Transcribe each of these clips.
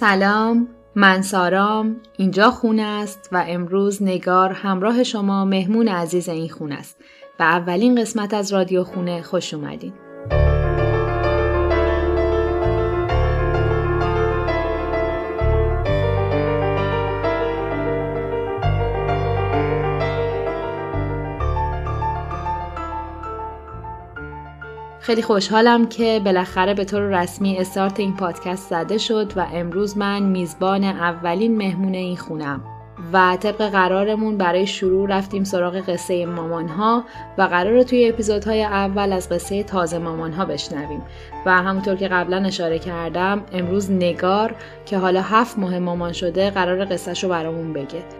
سلام من سارام اینجا خونه است و امروز نگار همراه شما مهمون عزیز این خونه است. و اولین قسمت از رادیو خونه خوش اومدین. خیلی خوشحالم که بالاخره به طور رسمی استارت این پادکست زده شد و امروز من میزبان اولین مهمون این خونم. و طبق قرارمون برای شروع رفتیم سراغ قصه مامان ها و قرار توی اپیزودهای اول از قصه تازه مامان ها بشنویم. و همونطور که قبلا اشاره کردم امروز نگار که حالا هفت ماه مامان شده قرار قصهش رو برامون بگه.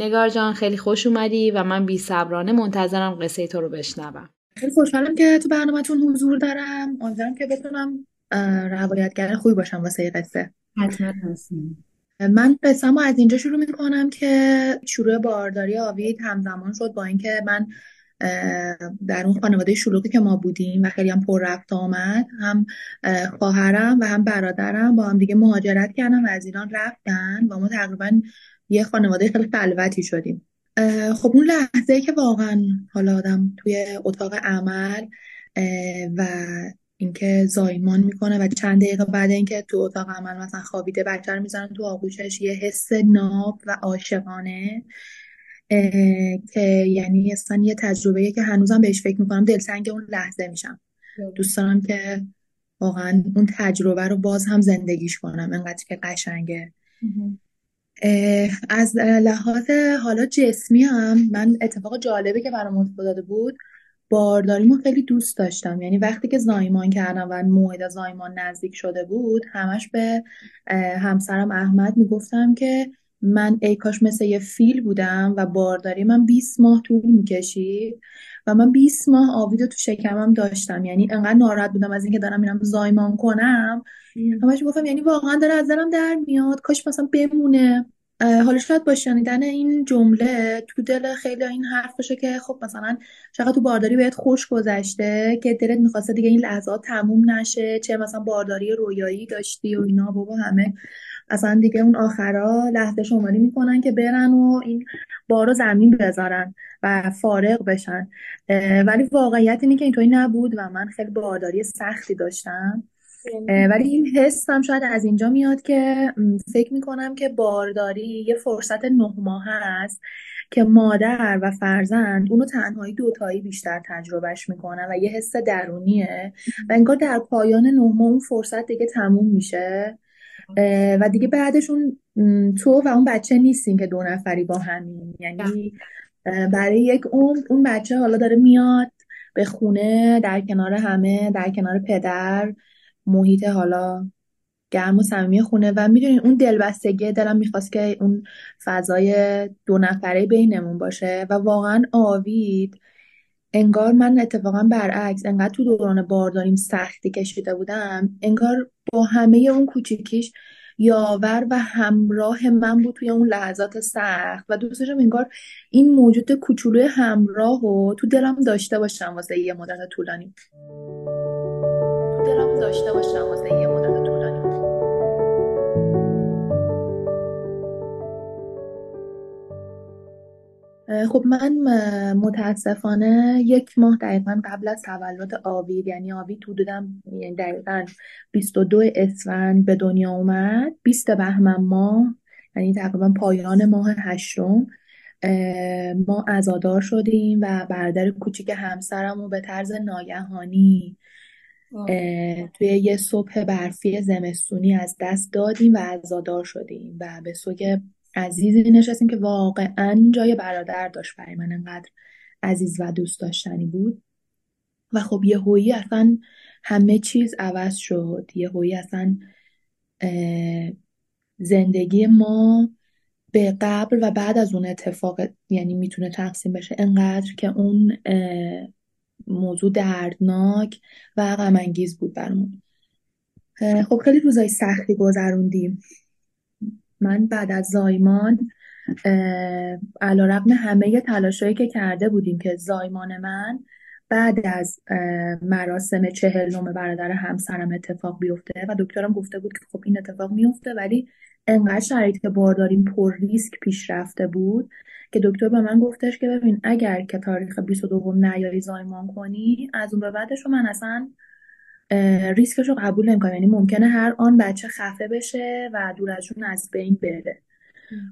نگار جان خیلی خوش اومدی و من بی صبرانه منتظرم قصه تو رو بشنوم. خیلی خوشحالم که تو برنامهتون حضور دارم. امیدوارم که بتونم روایتگر خوبی باشم واسه قصه. حتما هستیم من قصه از اینجا شروع می‌کنم که شروع بارداری آوید همزمان شد با اینکه من در اون خانواده شلوغی که ما بودیم و خیلی هم پر رفت آمد هم خواهرم و هم برادرم با هم دیگه مهاجرت کردن و از ایران رفتن و ما تقریبا یه خانواده خیلی خلوتی شدیم. خب اون لحظه که واقعا حالا آدم توی اتاق عمل و اینکه زایمان می‌کنه و چند دقیقه بعد اینکه تو اتاق عمل مثلا خوابیده بچه رو می‌زنن تو آغوشش یه حس ناب و عاشقانه که یعنی اصلا یه تجربه که هنوزم بهش فکر می‌کنم دلسنگ اون لحظه میشم. دوست دارم که واقعا اون تجربه رو باز هم زندگیش کنم. انقدر که قشنگه. از لحاظ حالا جسمی هم من اتفاق جالبه که برام افتاده بود بارداریمو خیلی دوست داشتم. یعنی وقتی که زایمان کردم و موعد زایمان نزدیک شده بود همش به همسرم احمد می‌گفتم که من ای کاش مثل یه فیل بودم و بارداری من 20 ماه طول می‌کشید و من 20 ماه آویدو تو شکمم داشتم. یعنی انقدر ناراحت بودم از اینکه دارم میرم زایمان کنم. همش گفتم؟ یعنی واقعا داره از دلم در میاد. کاش مثلا بمونه. حالا شاید با شنیدن این جمله تو دل خیلی این حرف باشه که خب مثلا چقدر تو بارداری بهت خوش گذشته که دلت می‌خواسته دیگه این لحظات تموم نشه. چه مثلا بارداری رویایی داشتی و اینا بابا همه اصلا دیگه اون آخرا لحظه شماری می‌کنن که برن و این بارو زمین بذارن و فارغ بشن. ولی واقعیت اینه که اینطوری نبود و من خیلی بارداری سختی داشتم. ولی این حس هم شاید از اینجا میاد که فکر می‌کنم که بارداری یه فرصت نه ماه هست که مادر و فرزند اونو تنهایی دوتایی بیشتر تجربهش می‌کنن و یه حس درونیه و انگار در پایان نه ماه اون فرصت دیگه تموم میشه. و دیگه بعدشون تو و اون بچه نیستین که دو نفری با همین. یعنی برای یک عمر اون بچه حالا داره میاد به خونه در کنار همه در کنار پدر. محیط حالا گرم و صمیمی خونه و می‌دونین اون دلبستگی دلم می‌خواست که اون فضای دو نفره بینمون باشه و واقعا آوید. انگار من اتفاقا برعکس انقدر تو دوران بارداریم سختی کشیده بودم انگار با همه اون کوچیکیش یاور و همراه من بود توی اون لحظات سخت. و دوست داشتم انگار این موجود کوچولوی همراه و تو دلم داشته باشم واسه یه مدت طولانی. داشته باشم واسه یه مدت طولانی خب من متاسفانه یک ماه دقیقا قبل از تولد آوید یعنی آوید حدودم یعنی دقیقا 22 اسفند به دنیا اومد 20 بهمن ماه یعنی تقریبا پایان ماه هشتم. ما ازادار شدیم و برادر کوچیک همسرم رو به طرز ناگهانی توی یه صبح برفی زمستونی از دست دادیم و ازادار شدیم و به سوگ عزیزی نشستیم که واقعا جای برادر داشت برای من انقدر عزیز و دوست داشتنی بود. و خب یه هویی اصلا همه چیز عوض شد. یه هویی اصلا زندگی ما به قبل و بعد از اون اتفاق یعنی می‌تونه تقسیم بشه انقدر که اون موضوع دردناک و غمانگیز بود برمون خب خیلی روزای سختی گذروندیم. من بعد از زایمان علا رقم همه تلاشایی که کرده بودیم که زایمان من بعد از مراسم چهلم برادر همسرم اتفاق بیفته و دکترم گفته بود که خب این اتفاق میفته ولی انقدر شرایط بارداریم پر ریسک پیش رفته بود. که دکتر به من گفتش که ببین اگر که تاریخ 22 نیایی زایمان کنی از اون به بعدش رو من اصلا ریسکش رو قبول نمی‌کنم. یعنی ممکنه هر آن بچه خفه بشه و دور از جون از بین بره.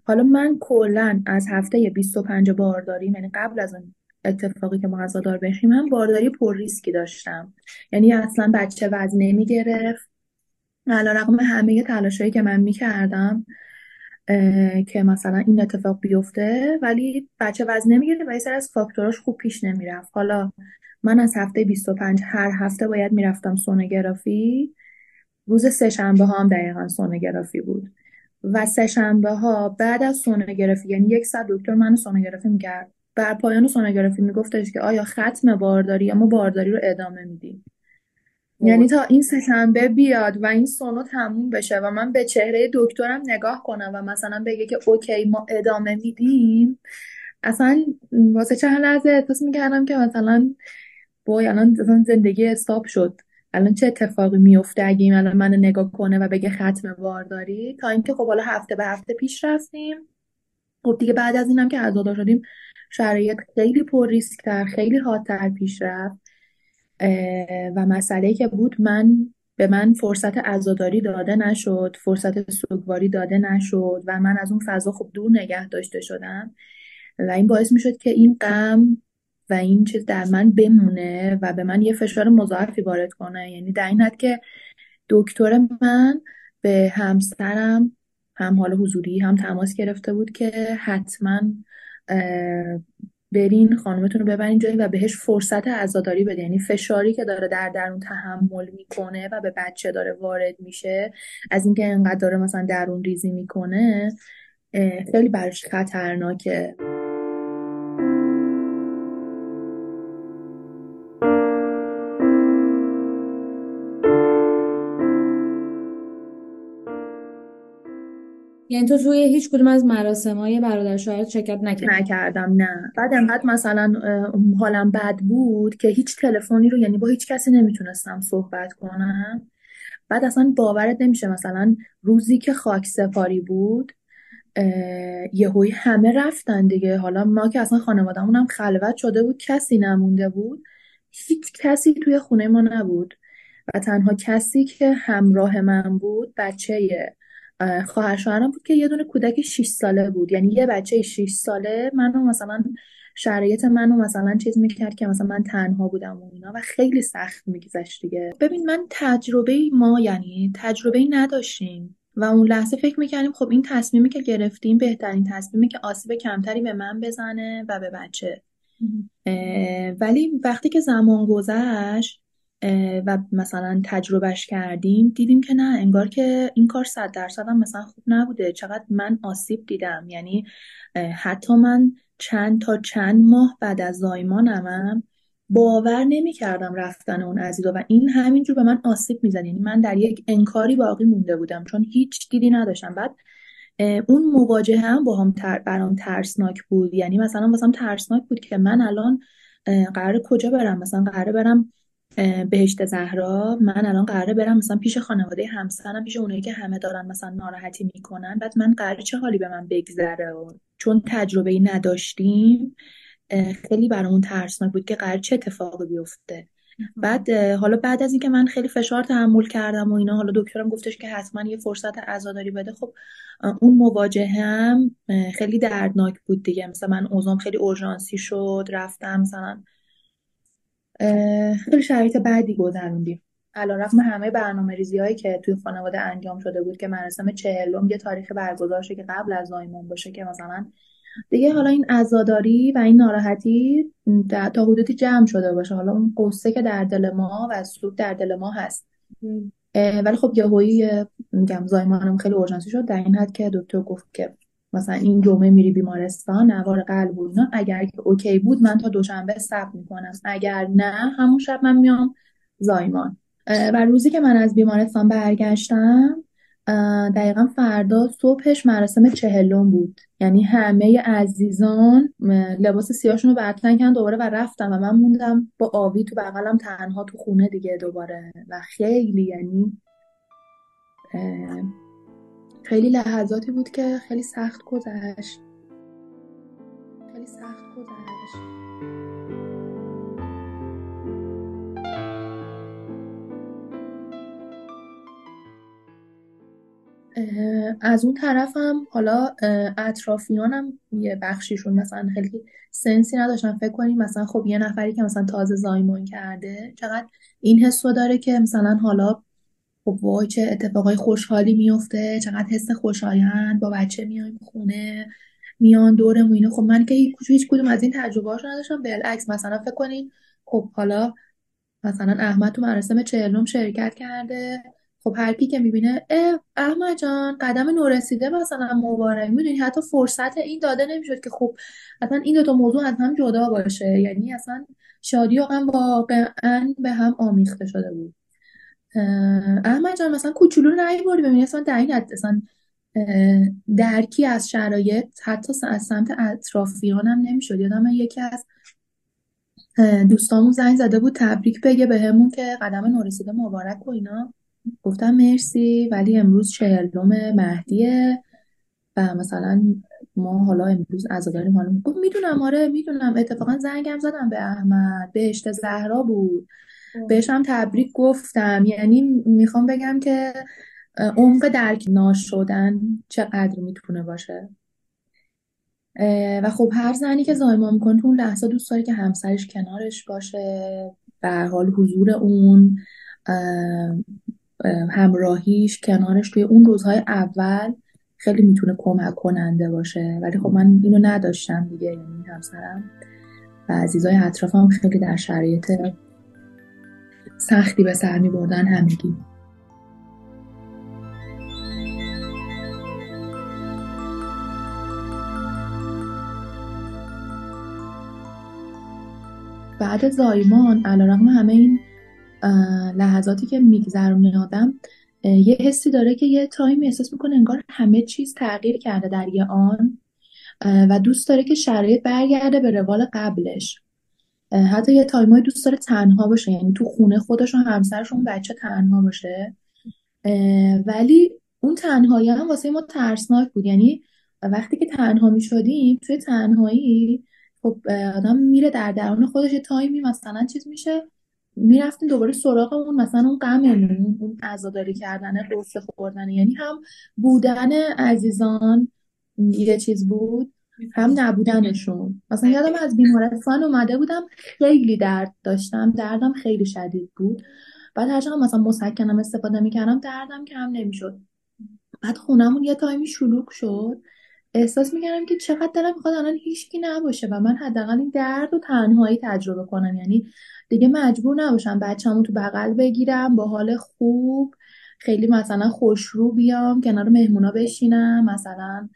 حالا من کلا از هفته 25 بارداری یعنی قبل از اون اتفاقی که ما عزادار بشیم هم بارداری پر ریسکی داشتم. یعنی اصلا بچه وزن نمی‌گرفت علا رقم همه تلاشایی که من می‌کردم که مثلا این اتفاق بیفته ولی بچه وزن نمی‌گیره و یه سر از فاکتوراش خوب پیش نمی‌رفت. حالا من از هفته 25 هر هفته باید می‌رفتم سونوگرافی روز سه شنبه ها هم دقیقا سونوگرافی بود. و سه شنبه ها بعد از سونوگرافی یعنی یک ساعت دکتر منو سونوگرافی می‌کرد. بر پایان سونوگرافی میگفتش که آیا ختم بارداری یا ما بارداری رو ادامه میدیم. یعنی تا این سهشنبه بیاد و این سونو تموم بشه و من به چهره دکترم نگاه کنم و مثلا بگه که اوکی ما ادامه میدیم اصلا واسه چند لحظه احساس می‌کردم که مثلا بای الان زندگی استاپ شد. الان چه اتفاقی میفته اگه این الان من نگاه کنه و بگه ختم بارداری تا اینکه خب حالا هفته به هفته پیش رفتیم. خب دیگه بعد از اینم که عزادار شدیم شرایط خیلی پر ریسک تر خیلی حادتر پیش رفت. و مسئله که بود من به من فرصت عزاداری داده نشد فرصت سوگواری داده نشد و من از اون فضا خب دور نگه داشته شدم و این باعث می شد که این غم و این چیز در من بمونه و به من یه فشار مضاعفی وارد کنه. یعنی در این حد که دکتر من به همسرم هم حال حضوری هم تماس گرفته بود که حتما برین خانومتون رو ببرین جایی و بهش فرصت عزاداری بده. یعنی فشاری که داره در درون تحمل می‌کنه و به بچه داره وارد میشه از اینکه انقدر داره مثلا درون ریزی می‌کنه خیلی برش خطرناکه. یعنی تو توی هیچ کدوم از مراسم های برادر شوهرت شرکت نکردی؟ نکردم نه. بعد انقدر مثلا حالم بد بود که هیچ تلفنی رو یعنی با هیچ کسی نمی‌تونستم صحبت کنم. بعد اصلا باورت نمیشه مثلا روزی که خاک سپاری بود یهوی همه رفتن دیگه. حالا ما که اصلا خانوادهمون هم خلوت شده بود کسی نمونده بود. هیچ کسی توی خونه ما نبود. و تنها کسی که همراه من بود بچه خواهر شوهرم بود که یه دونه کودک 6 ساله بود. یعنی یه بچه 6 ساله منو مثلا شرایط منو مثلا چیز می‌کرد که مثلا من تنها بودم و اینا و خیلی سخت میگذشت دیگه. ببین من تجربه ما یعنی تجربه نداشتیم و اون لحظه فکر می‌کردیم خب این تصمیمی که گرفتیم بهترین تصمیمی که آسیب کمتری به من بزنه و به بچه. ولی وقتی که زمان گذشت و مثلا تجربهش کردیم دیدیم که نه انگار که این کار صد درصد هم مثلا خوب نبوده. چقدر من آسیب دیدم. یعنی حتی من چند تا چند ماه بعد از زایمانم باور نمی کردم رفتن اون عزیزا و این همینجور به من آسیب می‌زد. یعنی من در یک انکاری باقی مونده بودم چون هیچ دیدی نداشتم. بعد اون مواجهه هم با هم تر برام ترسناک بود. یعنی مثلا واسم ترسناک بود که من الان قرار کجا برم؟ مثلا قرار برم بهشت زهرا من الان قراره برم مثلا پیش خانواده همسرم پیش اونایی که همه دارن مثلا ناراحتی می‌کنن. بعد من قراره چه حالی به من بگذره؟ چون تجربه ای نداشتیم خیلی برامون ترسناک بود که قرار چه اتفاقی بیفته. بعد حالا بعد از اینکه من خیلی فشار تحمل کردم و اینا حالا دکترم گفتش که حتما یه فرصت عزاداری بده. خب اون مواجهه هم خیلی دردناک بود دیگه. مثلا من اوزام خیلی اورژانسی شد رفتم مثلا خیلی شرایط بعدی گذروندیم. رقم همه برنامه ریزی هایی که توی خانواده انجام شده بود که مراسم چهلم یه تاریخ برگزار شه که قبل از زایمان باشه که مثلا دیگه حالا این عزاداری و این ناراحتی تا حدودی جمع شده باشه. حالا اون قصه که در دل ما و سوک در دل ما هست. ولی خب یهویی میگم زایمانم خیلی اورژانسی شد در این حد که دکتر گفت که مثلا این جمعه میری بیمارستان نوار قلب و اینا اگر که اوکی بود من تا دوشنبه صبر می‌کنم. اگر نه همون شب من میام زایمان. و روزی که من از بیمارستان برگشتم دقیقا فردا صبحش مراسم چهلم بود. یعنی همه عزیزان لباس سیاهشون رو برتن کردن دوباره و رفتم و من موندم با آوی تو بغلم تنها تو خونه دیگه دوباره. و خیلی یعنی خیلی لحظاتی بود که خیلی سخت گذشت. خیلی سخت گذشت. از اون طرفم حالا اطرافیانم یه بخشیشون مثلا خیلی سنسی نداشتن. فکر کنیم مثلا خب یه نفری که مثلا تازه زایمان کرده چقدر این حس داره که مثلا حالا خب وای چه اتفاقای خوشحالی میفته چقدر حس خوشایند با بچه میایم خونه میان دورمون اینو خب من که هیچ کدوم از این تجربه نداشتم. بالعکس مثلا فکر کنین خب حالا مثلا احمد تو مراسم چهلم شرکت کرده. خب هر کی که می‌بینه اه احمد جان قدم نورسیده مثلا مبارک. می‌دونی حتی فرصت این داده نمی‌شد که خب اصلا این دوتا موضوع از هم جدا باشه. یعنی اصلا شادی و غم واقعا به هم آمیخته شده بود. احمد جان مثلا کوچولو نمی‌بری ببینی اصلا در اصلا درکی از شرایط حتی از سمت اطرافیانم نمی‌شد. یادم یکی از دوستامون زنگ زده بود تبریک بگه بهمون که قدم نورسیده مبارک و اینا. گفتم مرسی ولی امروز چهلم مهدیه و مثلا ما حالا امروز عزاداری حالا. گفت می‌دونم آره می‌دونم. اتفاقا زنگم زدم به احمد بهشت زهرا بود. بهش هم تبریک گفتم. یعنی می‌خوام بگم که عمق درک ناشدن چقدر می‌تونه باشه. و خب هر زنی که زایمان می‌کنه تو اون لحظه دوست داره که همسرش کنارش باشه. به حال حضور اون همراهیش کنارش توی اون روزهای اول خیلی می‌تونه کمک کننده باشه. ولی خب من اینو نداشتم دیگه یعنی همسرم. و عزیزای اطرافم خیلی در شرایط سختی به سر می بردن همگی. بعد زایمان علیرغم همه این لحظاتی که میگذرونه آدم یه حسی داره که یه تایمی احساس می‌کنه انگار همه چیز تغییر کرده در یه آن و دوست داره که شرایط برگرده به روال قبلش. حتی یه تایمای دوست داره تنها باشه یعنی تو خونه خودش و همسرش اون بچه تنها باشه. ولی اون تنهایی هم واسه ما ترسناک بود. یعنی وقتی که تنها می شدیم توی تنهایی خب آدم میره در درون خودش یه تایمی مثلا چیز میشه می‌رفتیم دوباره سراغ اون مثلا اون غممون اون عزاداری کردن قصه خوردن یعنی هم بودن عزیزان یه چیز بود. هم نبودنشون. مثلا یادم از بیمارستان اومده بودم خیلی درد داشتم. دردم خیلی شدید بود. بعد هر مثلا مسکنم استفاده می‌کردم دردم کم نمی‌شد. بعد خونمون یه تایمی شلوغ شد. احساس می‌کردم که چقدر دلم می‌خواد الان هیچکی نباشه و من حداقل این درد و تنهایی تجربه کنم. یعنی دیگه مجبور نباشم بچه‌مو تو بغل بگیرم با حال خوب خیلی مثلا خوشرو بیام کنار مهمونا بشینم مثلا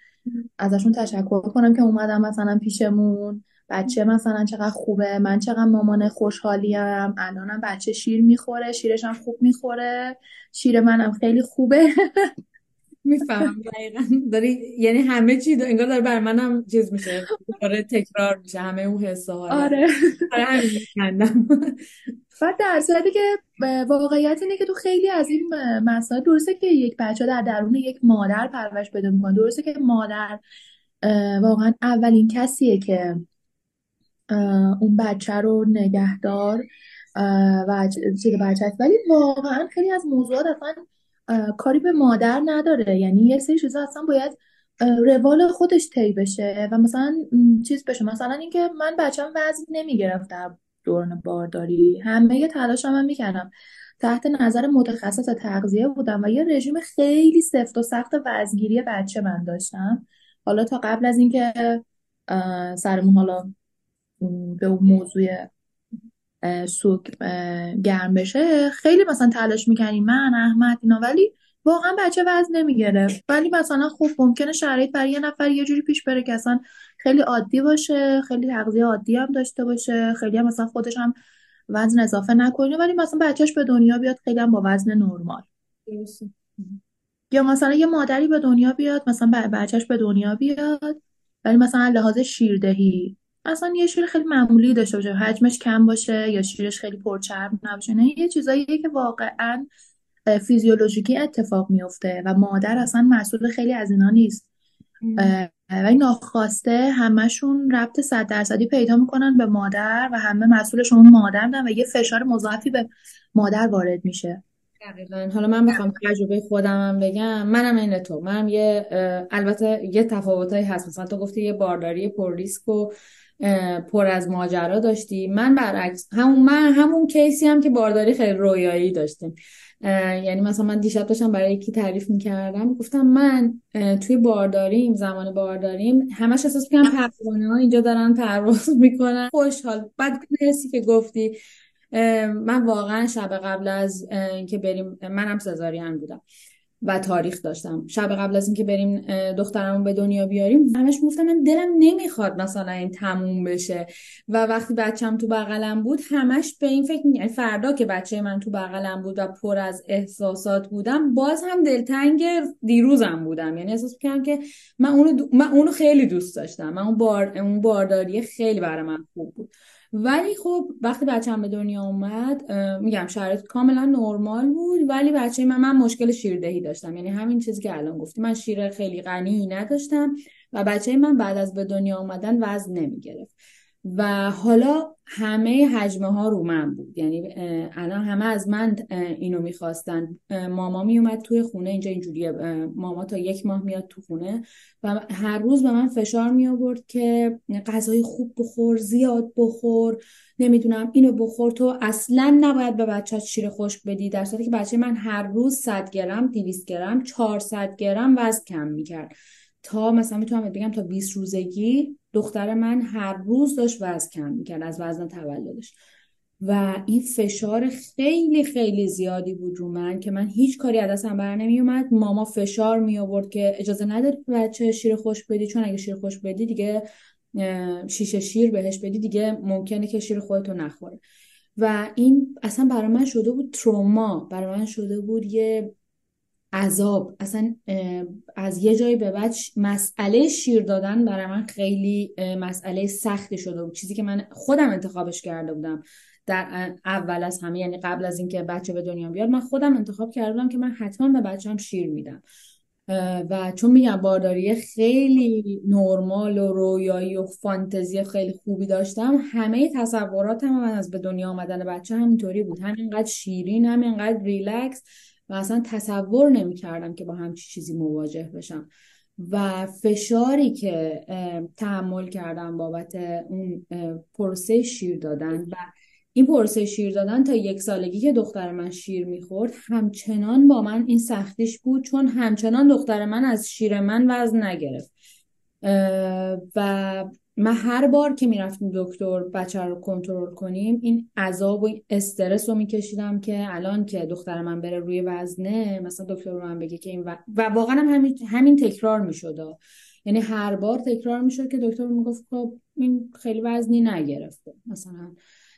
ازشون تشکر کنم که اومدم مثلا پیشمون. بچه مثلا چقدر خوبه. من چقدر مامان خوشحالیم. الانم بچه شیر می‌خوره. شیرش خوب می‌خوره. شیر منم خیلی خوبه. میفهم دقیقا. داری یعنی همه چی دو... انگار داره بر منم چیز میشه داره تکرار میشه همه اون حسه آره. آره همین بعد در صورتی که واقعیت اینه که تو خیلی از این مسائل درسته که یک بچه در درون یک مادر پرورش بده می‌کنه درسته که مادر واقعا اولین کسیه که اون بچه رو نگهدار و چیز بچه ولی واقعا خیلی از موضوعات اصلا کاری به مادر نداره. یعنی یه سری چیزا اصلا باید روال خودش طی بشه و مثلا چیز بشه. مثلا اینکه من بچم وزن نمی‌گرفت در دوران بارداری. همه تلاشم هم می‌کردم. تحت نظر متخصص تغذیه بودم و یه رژیم خیلی سفت و سخت وزنگیری بچه من داشتم. حالا تا قبل از اینکه سرمون حالا به اون موضوع سوک گرم بشه خیلی مثلا تلاش می‌کنیم من احمد اینا ولی واقعا بچه وزن نمی‌گرفت ولی مثلا خوب ممکنه شرایط برای یه نفر یه جوری پیش بره که اصلا خیلی عادی باشه خیلی تغذیه عادی هم داشته باشه خیلی هم مثلا خودش هم وزن اضافه نکنه ولی مثلا بچهش به دنیا بیاد خیلی هم با وزن نرمال. یا مثلا یه مادری به دنیا بیاد مثلا بچهش به دنیا بیاد ولی مثلا لحاظ شیردهی اصلا یه شیر خیلی معمولی داشته باشه. حجمش کم باشه یا شیرش خیلی پرچرب نباشه. نه یه چیزاییه که واقعا فیزیولوژیکی اتفاق میفته و مادر اصلا مسئول خیلی از اینا نیست. ولی ناخواسته همشون ربط صد درصدی پیدا می‌کنن به مادر و همه مسئولش اون مادر و یه فشار مضاعفی به مادر وارد میشه. دقیقا. حالا من بخوام تجربه خودم بگم. منم این تو. منم یه البته یه تفاوتایی هست. مثلا تو گفتی یه بارداری پر ریسک و پر از ماجرا داشتی. من برعکس همون من همون کیسی هم که بارداری خیلی رویایی داشتیم. یعنی مثلا من دیشب داشتم برای یکی تعریف می‌کردم. گفتم من توی بارداریم زمان بارداریم همش احساس می‌کنم پروانه ها اینجا دارن پرواز می‌کنن. خوشحال. بعد حسی که گفتی. من واقعا شب قبل از اینکه بریم منم سزارین بودم. و تاریخ داشتم. شب قبل از اینکه بریم دخترمون به دنیا بیاریم همش گفتم من دلم نمی‌خواد مثلا این تموم بشه. و وقتی بچم تو بغلم بود همش به این فکر یعنی فردا که بچه من تو بغلم بود و پر از احساسات بودم باز هم دلتنگ دیروزم بودم. یعنی احساس کردم که من اونو, من اونو خیلی دوست داشتم. من اون, بار... اون بارداری خیلی برای من خوب بود. ولی خب وقتی بچه‌م به دنیا اومد میگم شرایط کاملا نرمال بود ولی بچه من من مشکل شیردهی داشتم. یعنی همین چیزی که الان گفتی. من شیر خیلی غنی نداشتم و بچه من بعد از به دنیا اومدن وزن نمی‌گرفت. و حالا همه حجمه ها رو من بود. یعنی الان همه از من اینو می‌خواستن. ماما میومد توی خونه اینجا اینجوریه. ماما تا یک ماه میاد تو خونه و هر روز به من فشار می آورد که غذای خوب بخور زیاد بخور نمی‌دونم اینو بخور. تو اصلا نباید به بچه شیر خشک بدی در صورتی که بچه من هر روز 100 گرم 200 گرم 400 گرم وزن کم می‌کرد. تا مثلا می‌تونم بگم تا 20 روزگی دختر من هر روز داشت وزن کم می‌کرد از وزن تولدش و این فشار خیلی خیلی زیادی بود رو من که من هیچ کاری از دستم بر نمی اومد ماما فشار می آورد که اجازه نداری بچه شیر خوش بدی چون اگه شیر خوش بدی دیگه شیشه شیر بهش بدی دیگه ممکنه که شیر خودتو نخوره. و این اصلا برای من شده بود تروما. برای من شده بود یه عذاب. اصلا از یه جایی به بعد مسئله شیر دادن برای من خیلی مسئله سختی شده بود. چیزی که من خودم انتخابش کرده بودم در اول از همه یعنی قبل از اینکه بچه به دنیا بیاد من خودم انتخاب کرده بودم که من حتما به بچه‌ام شیر میدم. و چون میگم بارداری خیلی نرمال و رویایی و فانتزی خیلی خوبی داشتم همه تصوراتم من از به دنیا آمدن بچه همینطوری بود. همینقدر شیرین همینقدر ریلکس و اصلا تصور نمی کردم که با همچی چیزی مواجه بشم. و فشاری که تحمل کردم بابت اون پروسه شیر دادن و این پروسه شیر دادن تا یک سالگی که دختر من شیر می‌خورد همچنان با من این سختیش بود چون همچنان دختر من از شیر من وزن نگرفت. و من هر بار که می‌رفتیم دکتر بچه رو کنترل کنیم این عذاب و استرس رو میکشیدم که الان که دختر من بره روی وزنه مثلا دکتر رو من بگه که این و, و واقعا هم همین, همین تکرار می‌شد. یعنی هر بار تکرار می‌شد که دکتر می‌گفت خب این خیلی وزنی نگرفته مثلا.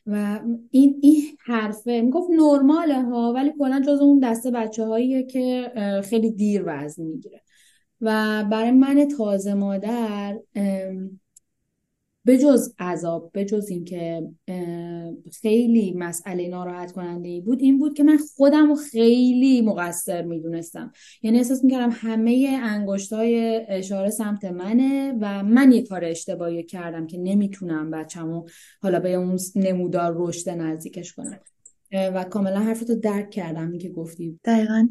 و این این حرفه می‌گفت نرماله ها ولی کلا جز اون دسته بچه هاییه که خیلی دیر وزن می‌گیره. و برای من تازه مادر بجز عذاب بجز اینکه خیلی مسئله ناراحت کننده ای بود این بود که من خودم رو خیلی مقصر می‌دونستم. یعنی احساس می‌کردم همه انگشت های اشاره سمت منه و من یه کار اشتباهی کردم که نمی‌تونم بچم حالا به اون نمودار رشد نزدیکش کنم. و کاملا حرفتو درک کردم که گفتی. دقیقا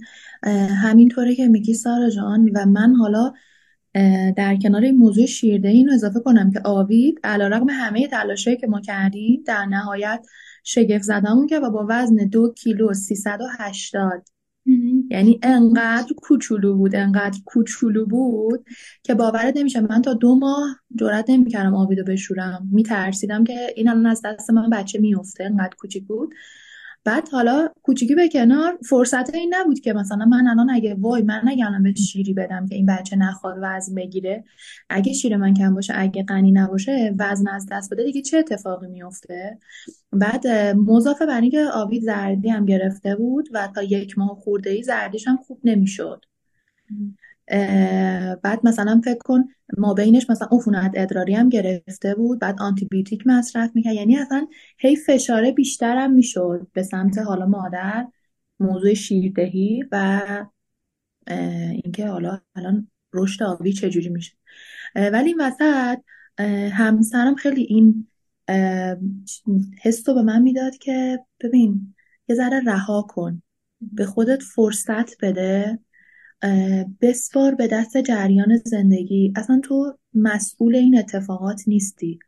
همینطوره که میگی سارا جان و من حالا در کنار این موضوع شیرده اینو اضافه کنم که آوید علیرغم همه تلاشایی که ما کردیم در نهایت شگفت زدمون که و با وزن دو کیلو 380 یعنی انقدر کوچولو بود انقدر کوچولو بود که باورت نمیشه. من تا دو ماه جرات نمی‌کردم آویدو بشورم. میترسیدم که این الان از دست من بچه میفته انقدر کوچیک بود. بعد حالا کوچیکی به کنار فرصت این نبود که مثلا من الان اگه وای من اگه الان به شیری بدم که این بچه نخواد وزن بگیره اگه شیر من کم باشه اگه غنی نباشه وزن از دست بده دیگه چه اتفاقی میفته؟ بعد مضافه بر اینکه آبی زردی هم گرفته بود و تا یک ماه خورده ای زردیش هم خوب نمی‌شد. بعد مثلا فکر کن ما بینش مثلا عفونت ادراری هم گرفته بود بعد آنتی بیوتیک مصرف می‌کرد. یعنی اصلا هی فشاره بیشترم می‌شد به سمت حالا مادر موضوع شیردهی و اینکه حالا الان رشد آبی چجوری میشه. ولی این وسط همسرم خیلی این حس به من می‌داد که ببین یه ذره رها کن به خودت فرصت بده. بسپار به دست جریان زندگی. اصلا تو مسئول این اتفاقات نیستی.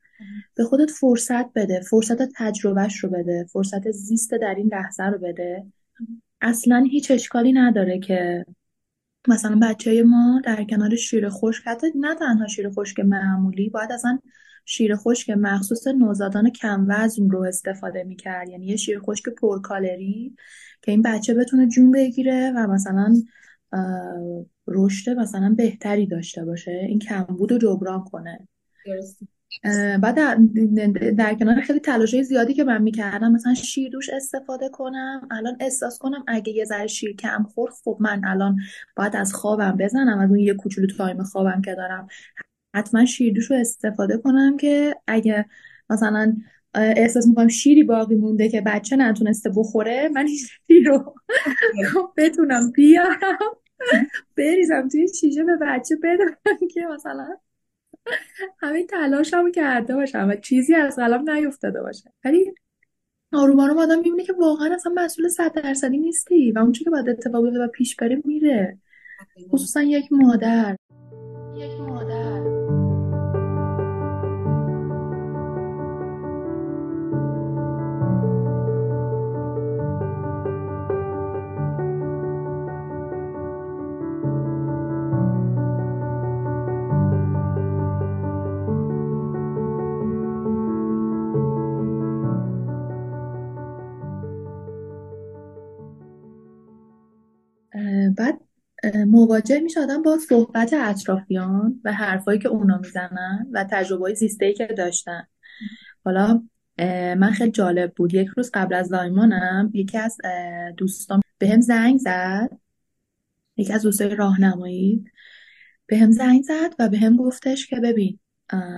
به خودت فرصت بده فرصت تجربهش رو بده فرصت زیست در این لحظه رو بده. اصلا هیچ اشکالی نداره که مثلا بچه ما در کنار شیر خشک حتی نه تنها شیر خشک معمولی باید اصلا شیر خشک مخصوص نوزادان کم وزن رو استفاده می‌کرد. یعنی یه شیر خشک پرکالری که این بچه بتونه جون بگیره و مثلا رشد مثلا بهتری داشته باشه این کمبود رو جبران کنه. بعد در, در کنار خیلی تلاشای زیادی که من می‌کردم مثلا شیر دوش استفاده کنم الان احساس کنم اگه یه ذره شیر کم خورد خب من الان باید از خوابم بزنم از اون یه کوچولو تایم خوابم که دارم. حتما شیردوش رو استفاده کنم که اگه مثلا احساس می‌کنم شیری باقی مونده که بچه نتونسته بخوره. من این شیر رو بتونم بیارم. بریزم توی شیشه به بچه بدم که مثلا همین تلاشم کرده باشم و چیزی از قلم نیفتاده باشه. ولی آروم آروم آدم می‌بینه که واقعا اصلا مسئول صد درصدی نیستی و اون که باید اتفاق بیفته و پیش بره میره. خصوصا یک مادر. یک مادر. مواجه می شدم با صحبت اطرافیان و حرفایی که اونا می‌زنن و تجربه زیسته که داشتن. حالا من خیلی جالب بود. یک روز قبل از زایمانم یکی از دوستان به هم زنگ زد. یکی از دوستای راهنمایی به هم زنگ زد و به هم گفتش که ببین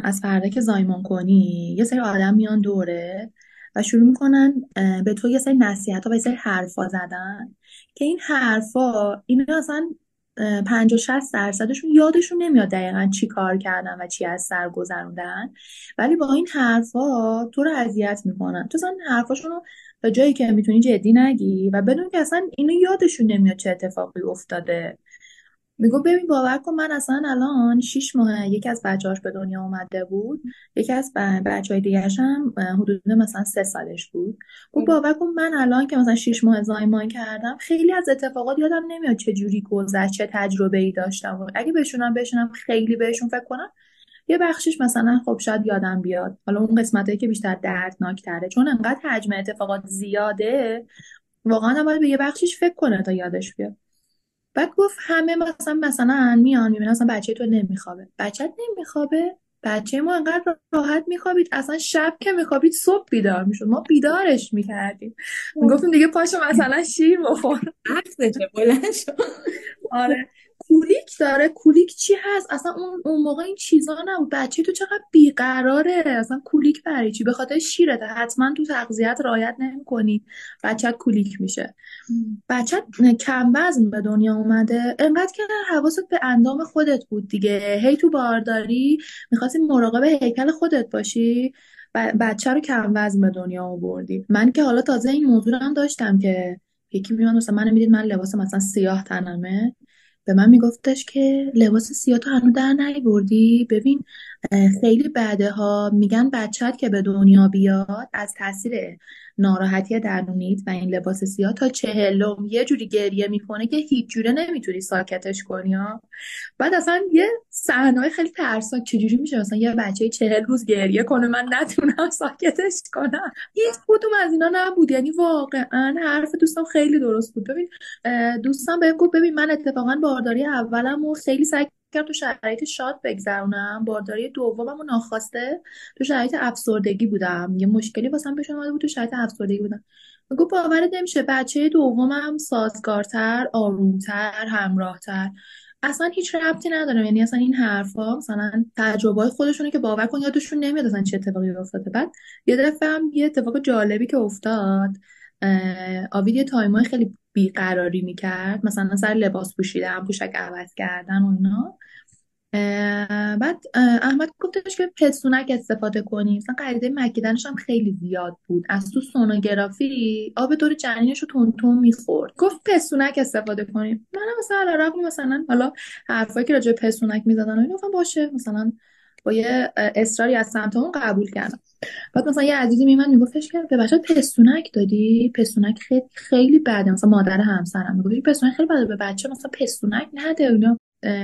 از فردا که زایمان کنی یه سری آدم میان دوره و شروع می‌کنن به تو یه سری نصیحت ها و یه سری حرفا زدن که این حرفا اینا اصلا 50 60 درصدشون یادشون نمیاد دقیقا چی کار کردن و چی از سر گذروندن. ولی با این حرفا تو رو اذیت می‌کنن. تو اصلا حرفاشون رو به جایی که می‌تونی جدی نگی و بدون که اصلا اینو یادشون نمیاد چه اتفاقی افتاده. میگو ببین باور کن من اصلا الان شیش ماه یکی از بچه‌هاش به دنیا اومده بود. یکی از بچه های دیگرش هم حدود مثلا سه سالش بود. گفت باور کن من الان که مثلا شیش ماه زایمان کردم خیلی از اتفاقات یادم نمیاد چه جوری گذشت چه تجربه ای داشتم. اگه بشونم بشونم خیلی بهشون فکر کنم یه بخشش مثلا خب شاید یادم بیاد. حالا اون قسمتایی که بیشتر دردناک تره چون انقدر حجم اتفاقات زیاده واقعا باید به یه بخشش فکر کنه تا یادش بیاد. بعد گفت همه مثلا مثلا میان می‌بینن مثلا بچه تو نمیخوابه. بچت نمیخوابه؟ بچه ما انقدر راحت میخوابید اصلا شب که میخوابید صبح بیدار می‌شد. ما بیدارش می‌کردیم. می‌گفتیم دیگه پاشو مثلا شیر بخور. بلند شد. آره. کولیک داره. کولیک چی هست؟ اصلا اون اون موقع این چیزا نبود. بچه تو چقدر بیقراره. اصلا کولیک برای چی؟ به خاطر شیرته حتما تو تغذیت رعایت نمی‌کنی. بچت کولیک میشه. بچت کم وزن به دنیا اومده. انقدر که حواست به اندام خودت بود دیگه. هی تو بارداری می‌خواستی مراقب هیکل خودت باشی. بچه رو کم وزن به دنیا آوردی. من که حالا تازه این موضوع هم داشتم که یکی میاد مثلا من می‌دید من لباس مثلا سیاه تنمه. به من میگفتش که لباس سیاه تو هنو در نیوردی؟ ببین خیلی بعده ها. میگن بچت که به دنیا بیاد از تاثیر ناراحتی درونیت و این لباس سیاه تا چهلم یه جوری گریه می‌کنه که هیچ جوره نمی‌تونی ساکتش کنی ها. بعد اصلا یه صحنه خیلی ترسناک چجوری میشه مثلا یه بچه چهل روز گریه کنه من نتونم ساکتش کنم؟ هیچ کدوم از اینا نبود. یعنی واقعا حرف دوستم خیلی درست بود. ببین دوستم بهم گفت ببین من اتفاقا بارداری اولم و خیلی سعی کردم تو شرایط شاد بگذرونم. بارداری دومم و ناخواسته تو شرایط افسردگی بودم. یه مشکلی واسم پیش اومده بود تو شرایط افسردگی بودم. گفت باورت نمیشه بچه دومم سازگارتر آرومتر همراهتر. اصلا هیچ ربطی نداره. یعنی اصلا این حرفا مثلا تجربه خودشونه که باور کن یادشون نمیاد اصلا چه اتفاقی افتاده. بعد یه دفعه هم یه اتفاق جالبی که افتاد آوید یه تایمای خیلی بیقراری می‌کرد. مثلا سر لباس پوشیدن پوشک عوض کردن و اینا. بعد احمد گفتش که پستونک استفاده کنیم مثلا قریده مکیدنش هم خیلی زیاد بود. از تو سونوگرافی آب دور جنینش رو تون می‌خورد. گفت پستونک استفاده کنیم منم مثلا علی مثلا حالا حرفایی که راجع پستونک می‌زدن و اینو باشه. مثلا با یه اصراری از سمت اون قبول کردم. بعد مثلا یه عزیزی میمن میگفتش که به بچه پستونک دادی؟ پستونک خیلی خیلی بده. مثلا مادر همسرم می‌گفت پستونک خیلی بده به بچه مثلا پستونک نده. اینا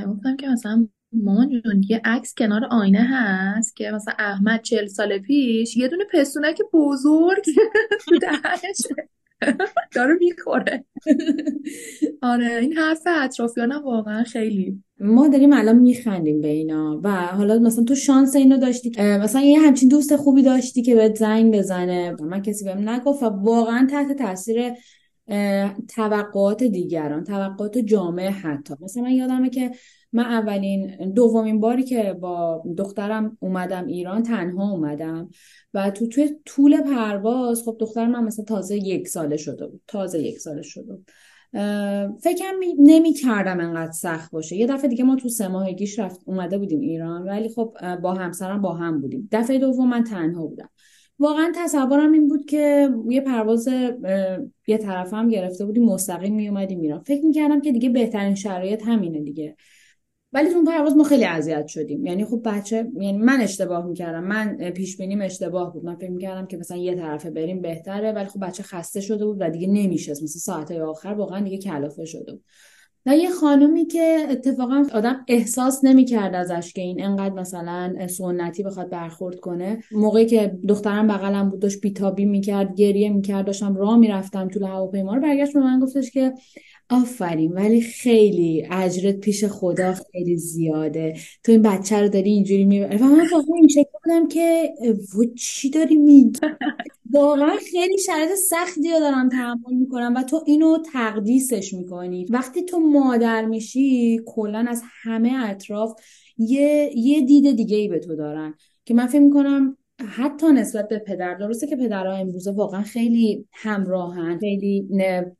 گفتم که مثلا مامان جون یه عکس کنار آینه هست که مثلا احمد چل سال پیش یه دونه پستونک بزرگ تو دهنشه داره می‌خوره. آره این حرف اطرافیانم واقعا خیلی ما داریم الان میخندیم به اینا و حالا مثلا تو شانس اینو داشتی مثلا یه همچین دوست خوبی داشتی که بهت زنگ بزنه من کسی بهم نگفت و واقعا تحت تاثیر توقعات دیگران توقعات جامعه حتی. مثلا من یادمه که من اولین دومین باری که با دخترم اومدم ایران تنها اومدم و تو توی طول پرواز خب دخترم من مثلا تازه یک ساله شده بود تازه یک ساله شده بود. فکرم نمی کردم انقدر سخت باشه. یه دفعه دیگه ما تو سه ماهگیش رفت اومده بودیم ایران ولی خب با همسرم با هم بودیم. دفعه دوم من تنها بودم. واقعا تصورم این بود که یه پرواز یه طرف هم گرفته بودیم مستقیم می اومدیم ایران. فکر می‌کردم که دیگه بهترین شرایط همینه دیگه. ولی تو اون پرواز ما خیلی اذیت شدیم. یعنی خب بچه یعنی من اشتباه می‌کردم. من پیش بینیم اشتباه بود. من فکر می‌کردم که مثلا یه طرفه بریم بهتره. ولی خب بچه خسته شده بود و دیگه نمیشه مثلا ساعت آخر واقعا دیگه کلافه شده بود. و یه خانومی که اتفاقا آدم احساس نمی‌کرد ازش که این انقدر مثلا سنتی بخواد برخورد کنه. موقعی که دخترم بغلم بود داشت بیتابی می‌کرد گریه می‌کرد داشتم راه می‌رفتم تو هواپیما رو. برگشت به من گفتش که آفرین ولی خیلی اجرت پیش خدا خیلی زیاده. تو این بچه رو داری اینجوری می‌بری. و من واقعا این شکل بودم که و چی داری میگی؟ واقعا خیلی شرایط سختی رو دارم تحمل می‌کنم و تو اینو تقدیسش می‌کنی. وقتی تو مادر میشی کلا از همه اطراف یه یه دید دیگه ای به تو دارن که من فکر می‌کنم حتی نسبت به پدر درسته که پدرها امروزه واقعا خیلی همراهن خیلی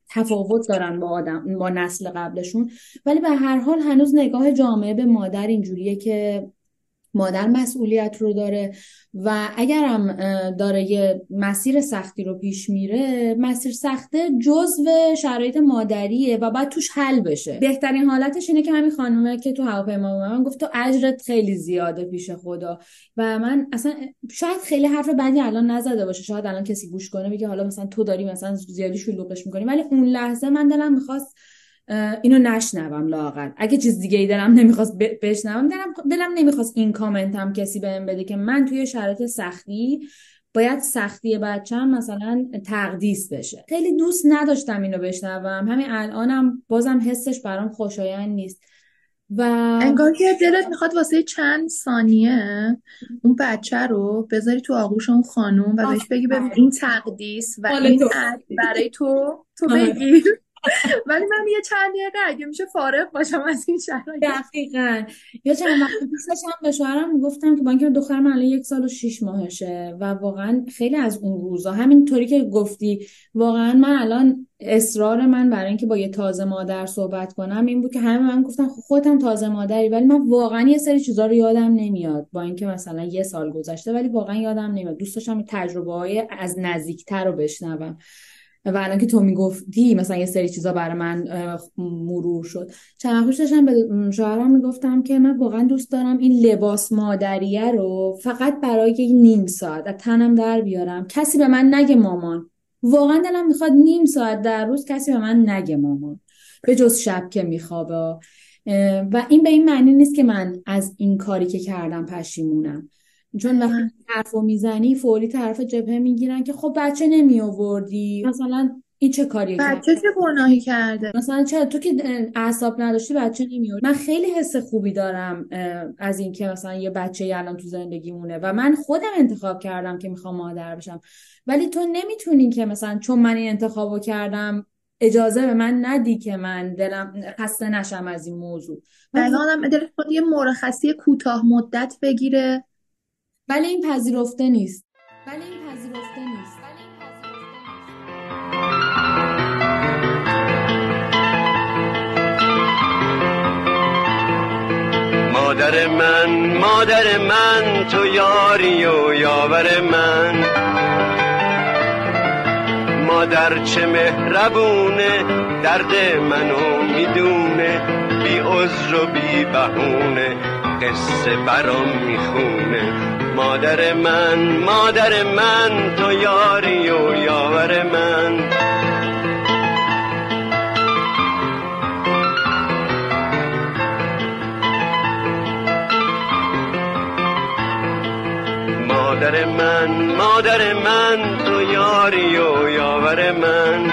تفاوت دارن با آدم با نسل قبلشون. ولی به هر حال هنوز نگاه جامعه به مادر اینجوریه که مادر مسئولیت رو داره و اگرم داره یه مسیر سختی رو پیش میره مسیر سخته جزو شرایط مادریه و باید توش حل بشه. بهترین حالتش اینه که همین خانومه که تو هواپیما من گفت تو اجرت خیلی زیاده پیش خدا و من اصلا شاید خیلی حرف بدی الان نزده باشه شاید الان کسی گوش کنه بگه حالا مثلا تو داری مثلا زیادی شلوغش می‌کنی. ولی اون لحظه من دلم می‌خواست اینو نشنوم لاغر اگه چیز دیگه ای دلم نمی‌خواست بشنوم دلم, دلم نمی‌خواست این کامنت هم کسی بهم بده که من توی شرایط سختی باید سختی بچم مثلا تقدیس بشه. خیلی دوست نداشتم اینو بشنوم. همین الانم بازم حسش برام خوشایند نیست. و انگار که دلت می‌خواد واسه چند ثانیه اون بچه رو بذاری تو آغوش اون خانوم و بهش بگی ببین این تقدیس و این برای تو تو آره. بگیر. ولی من یه چند دقیقه اگه میشه فارغ باشم از این شرایط. دقیقا. یا چند وقت پیشش هم به شوهرم گفتم که با اینکه دخترم الان یک سال و شیش ماهشه و واقعا خیلی از اون روزا همین طوری که گفتی واقعا من الان اصرار من برای اینکه با یه تازه مادر صحبت کنم این بود که همه من گفتم خب خودم تازه مادری ولی من واقعا یه سری چیزا رو یادم نمیاد با اینکه مثلا یه سال گذشته ولی واقعا یادم نمیاد. دوست داشتم تجربه های از نزدیکتر رو بشنوم. و الان که تو می‌گفتی مثلا یه سری چیزا برای من مرور شد. چند وقت داشتم به شوهرم می‌گفتم که من واقعا دوست دارم این لباس مادریه رو فقط برای نیم ساعت از تنم در بیارم. کسی به من نگه مامان. واقعا دلم می‌خواد نیم ساعت در روز کسی به من نگه مامان. به جز شب که میخوابه. و این به این معنی نیست که من از این کاری که کردم پشیمونم. چون وقتی حرفو می‌زنی فوری طرف جبهه می‌گیرن که خب بچه نمی آوردی مثلا این چه کاری بچه چه گناهی کرده؟ مثلا چه تو که اعصاب نداشتی بچه نمیاری من خیلی حس خوبی دارم از اینکه مثلا یه بچه الان تو زندگیمونه و من خودم انتخاب کردم که می‌خوام مادر بشم. ولی تو نمی‌تونی که مثلا چون من این انتخابو کردم اجازه به من ندی که من دلم خسته نشم از این موضوع. بعد آدم دلش یه مرخصی کوتاه مدت بگیره. ولی این پذیرفته نیست. ولی این پذیرفته نیست. مادر من مادر من تو یاری و یاور من. مادر چه مهربونه درد منو می‌دونه بی عذر و بی بهونه قصه برام می‌خونه. مادر من مادر من تو یاری و یاور من. مادر من مادر من تو یاری و یاور من.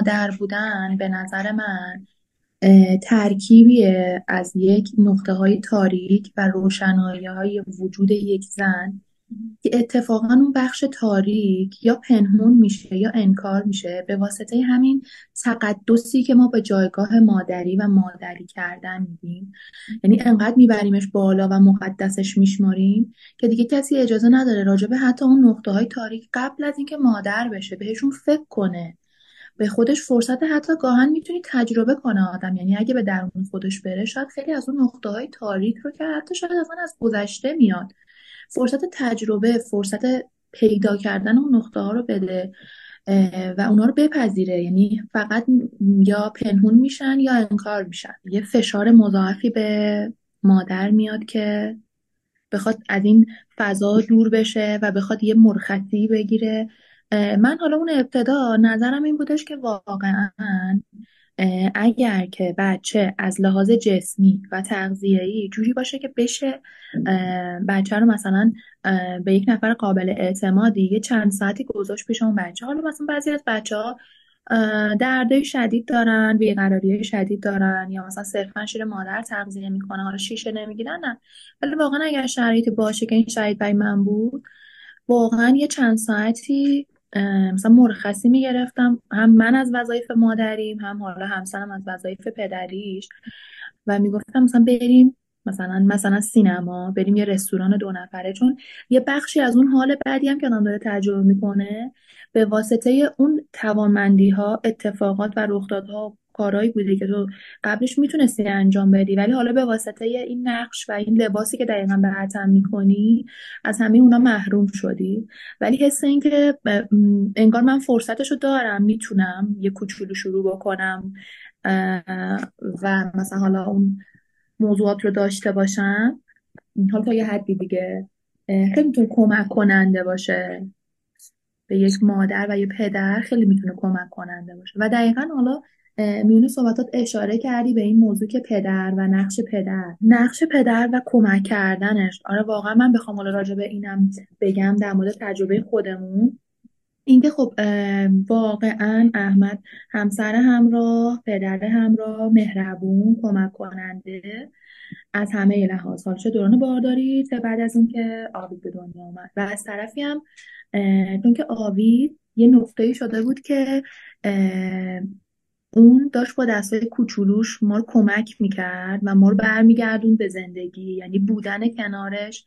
مادر بودن به نظر من ترکیبی از یک نقطه های تاریک و روشنایی های وجود یک زن که اتفاقا اون بخش تاریک یا پنهون میشه یا انکار میشه به واسطه همین تقدسی که ما به جایگاه مادری و مادری کردن میدیم. یعنی انقدر میبریمش بالا و مقدسش میشماریم که دیگه کسی اجازه نداره راجبه حتی اون نقطه های تاریک قبل از اینکه مادر بشه بهشون فکر کنه. به خودش فرصت حتی گاهن می‌تونی تجربه کنه آدم. یعنی اگه به درون خودش بره شاید خیلی از اون نقطه های تاریک رو که حتی شاید اصلا از گذشته میاد. فرصت تجربه فرصت پیدا کردن اون نقطه ها رو بده و اونا رو بپذیره. یعنی فقط یا پنهون میشن یا انکار میشن. یه فشار مضاعفی به مادر میاد که بخواد از این فضا دور بشه و بخواد یه مرخصی بگیره. من حالا اون ابتدا نظرم این بودش که واقعا اگر که بچه از لحاظ جسمی و تغذیه‌ای جوری باشه که بشه بچه رو مثلا به یک نفر قابل اعتمادی یه چند ساعتی گذاشت پیش اون بچه. حالا مثلا بعضی از بچه ها درده شدید دارن بیقراری شدید دارن یا مثلا صرفا شیر مادر تغذیه می‌کنه حالا شیشه نمی‌گیرن نه. ولی واقعا اگر شرایطی باشه که این شرایط برای من بود واقعا یه چند ساعتی مثلا مرخصی می‌گرفتم. هم من از وظایف مادریم هم حالا همسرم از وظایف پدریش. و می‌گفتم مثلا بریم مثلا مثلا سینما بریم یه رستوران دو نفره. چون یه بخشی از اون حال بعدی هم که آدم داره تجربه می‌کنه به واسطه اون توانمندی ها اتفاقات و رخدادها کارهایی بوده که تو قبلش می‌تونستی انجام بدی. ولی حالا به واسطه این نقش و این لباسی که دقیقا به حتم می‌کنی از همه اونا محروم شدی. ولی حس این که انگار من فرصتشو دارم می‌تونم یه کوچولو شروع بکنم و مثلا حالا اون موضوعات رو داشته باشم حالا تا یه حدی دیگه خیلی می‌تونه کمک کننده باشه. به یک مادر و یه پدر خیلی می‌تونه کمک کننده باشه. و دقیقا حالا میونه صحبتات اشاره کردی به این موضوع که پدر و نقش پدر. نقش پدر و کمک کردنش. آره واقعا من بخوام حالا راجع به اینم بگم در مورد تجربه خودمون. اینکه خب واقعا احمد همسر همراه پدر همراه مهربون کمک کننده از همه لحاظ. حالا چه دوران بارداری چه بعد از اینکه آبید به دنیا اومد. و از طرفی هم چون که آبید یه نقطه شده بود که اون داشت با دستای کوچولوش ما رو کمک می‌کرد و ما رو برمیگردون به زندگی. یعنی بودن کنارش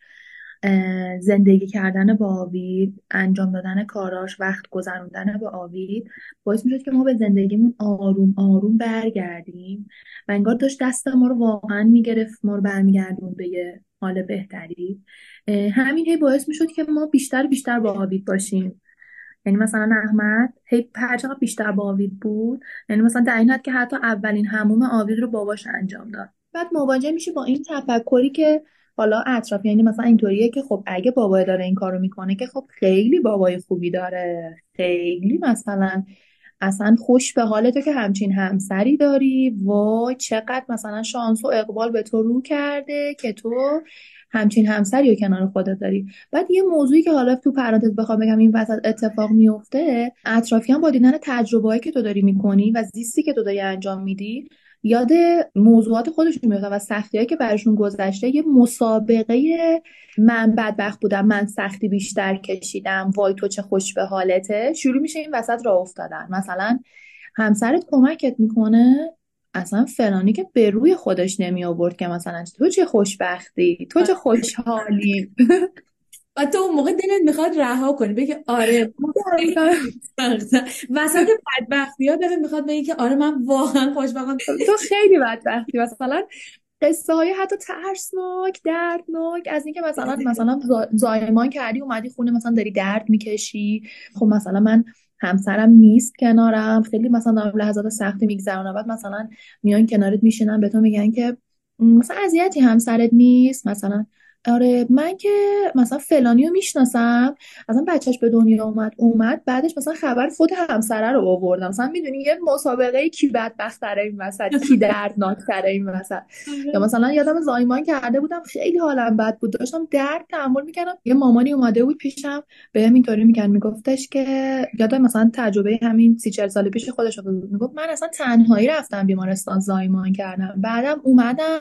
زندگی کردن با آوید انجام دادن کاراش وقت گذروندن با آوید باعث می‌شد که ما به زندگیمون آروم آروم برگردیم و انگار داشت دست ما رو واقعا می‌گرفت ما رو برمیگردون به یه حال بهتری. همین هی باعث می‌شد که ما بیشتر بیشتر با آوید باشیم. یعنی مثلا احمد هی هر چقدر بیشتر با آوید بود یعنی مثلا در این حد که حتی اولین هموم آوید رو باباش انجام داد. بعد مواجه میشی با این تفکری که حالا اطراف یعنی مثلا اینطوریه که خب اگه بابای داره این کارو می‌کنه که خب خیلی بابای خوبی داره. خیلی مثلا اصلا خوش به حال که همچین همسری داری. وای چقدر مثلا شانس و اقبال به تو رو کرده که تو همچین همسری و کنار خودت داری. بعد یه موضوعی که حالا تو پرانتز بخوام بگم این وسط اتفاق میفته اطرافیان با دیدن تجربه‌ای که تو داری می‌کنی و زیستی که تو داری انجام میدی یاد موضوعات خودشون میفتن و سختی که براشون گذشته یه مسابقه من بدبخت بودم من سختی بیشتر کشیدم وای تو چه خوش به حالته شروع میشه این وسط را افتادن. مثلا همسرت کمکت می‌کنه اصلا فلانی که به روی خودش نمی آورد که مثلا تو چه خوشبختی؟ تو چه خوشحالی؟ و تو اون موقع دلت می‌خواد رها کنی بگه آره وسط بدبختی ها دلت می‌خواد بگه که آره من واقعا خوشبختم. تو خیلی بدبختی. مثلا قصه های حتی ترسناک دردناک از اینکه مثلا مثلا زایمان کردی اومدی خونه مثلا داری درد می‌کشی. خب مثلا من همسرم نیست کنارم. خیلی مثلا دارم لحظات سختی میگذرونم. بعد مثلا میان کنارت میشینن به تو میگن که مثلا اذیتی همسرت نیست. مثلا آره من که مثلا فلانی رو می‌شناسم اصلا بچهش به دنیا اومد اومد بعدش مثلا خبر فوت همسره رو آوردم. مثلا می‌دونی یه مسابقه کی بدبخت تره این وسط کی دردناک تره این وسط. یا. مثلا یادم زایمان کرده بودم خیلی حالم بد بود. داشتم درد تحمل می‌کردم. یه مامانی اومده بود پیشم بهم اینطوری می‌کرد. میگفتش که یادم مثلا تجربه همین سی چل سال پیش خودش بود می‌گفت من اصلا تنهایی رفتم بیمارستان زایمان کردم. بعدم اومدم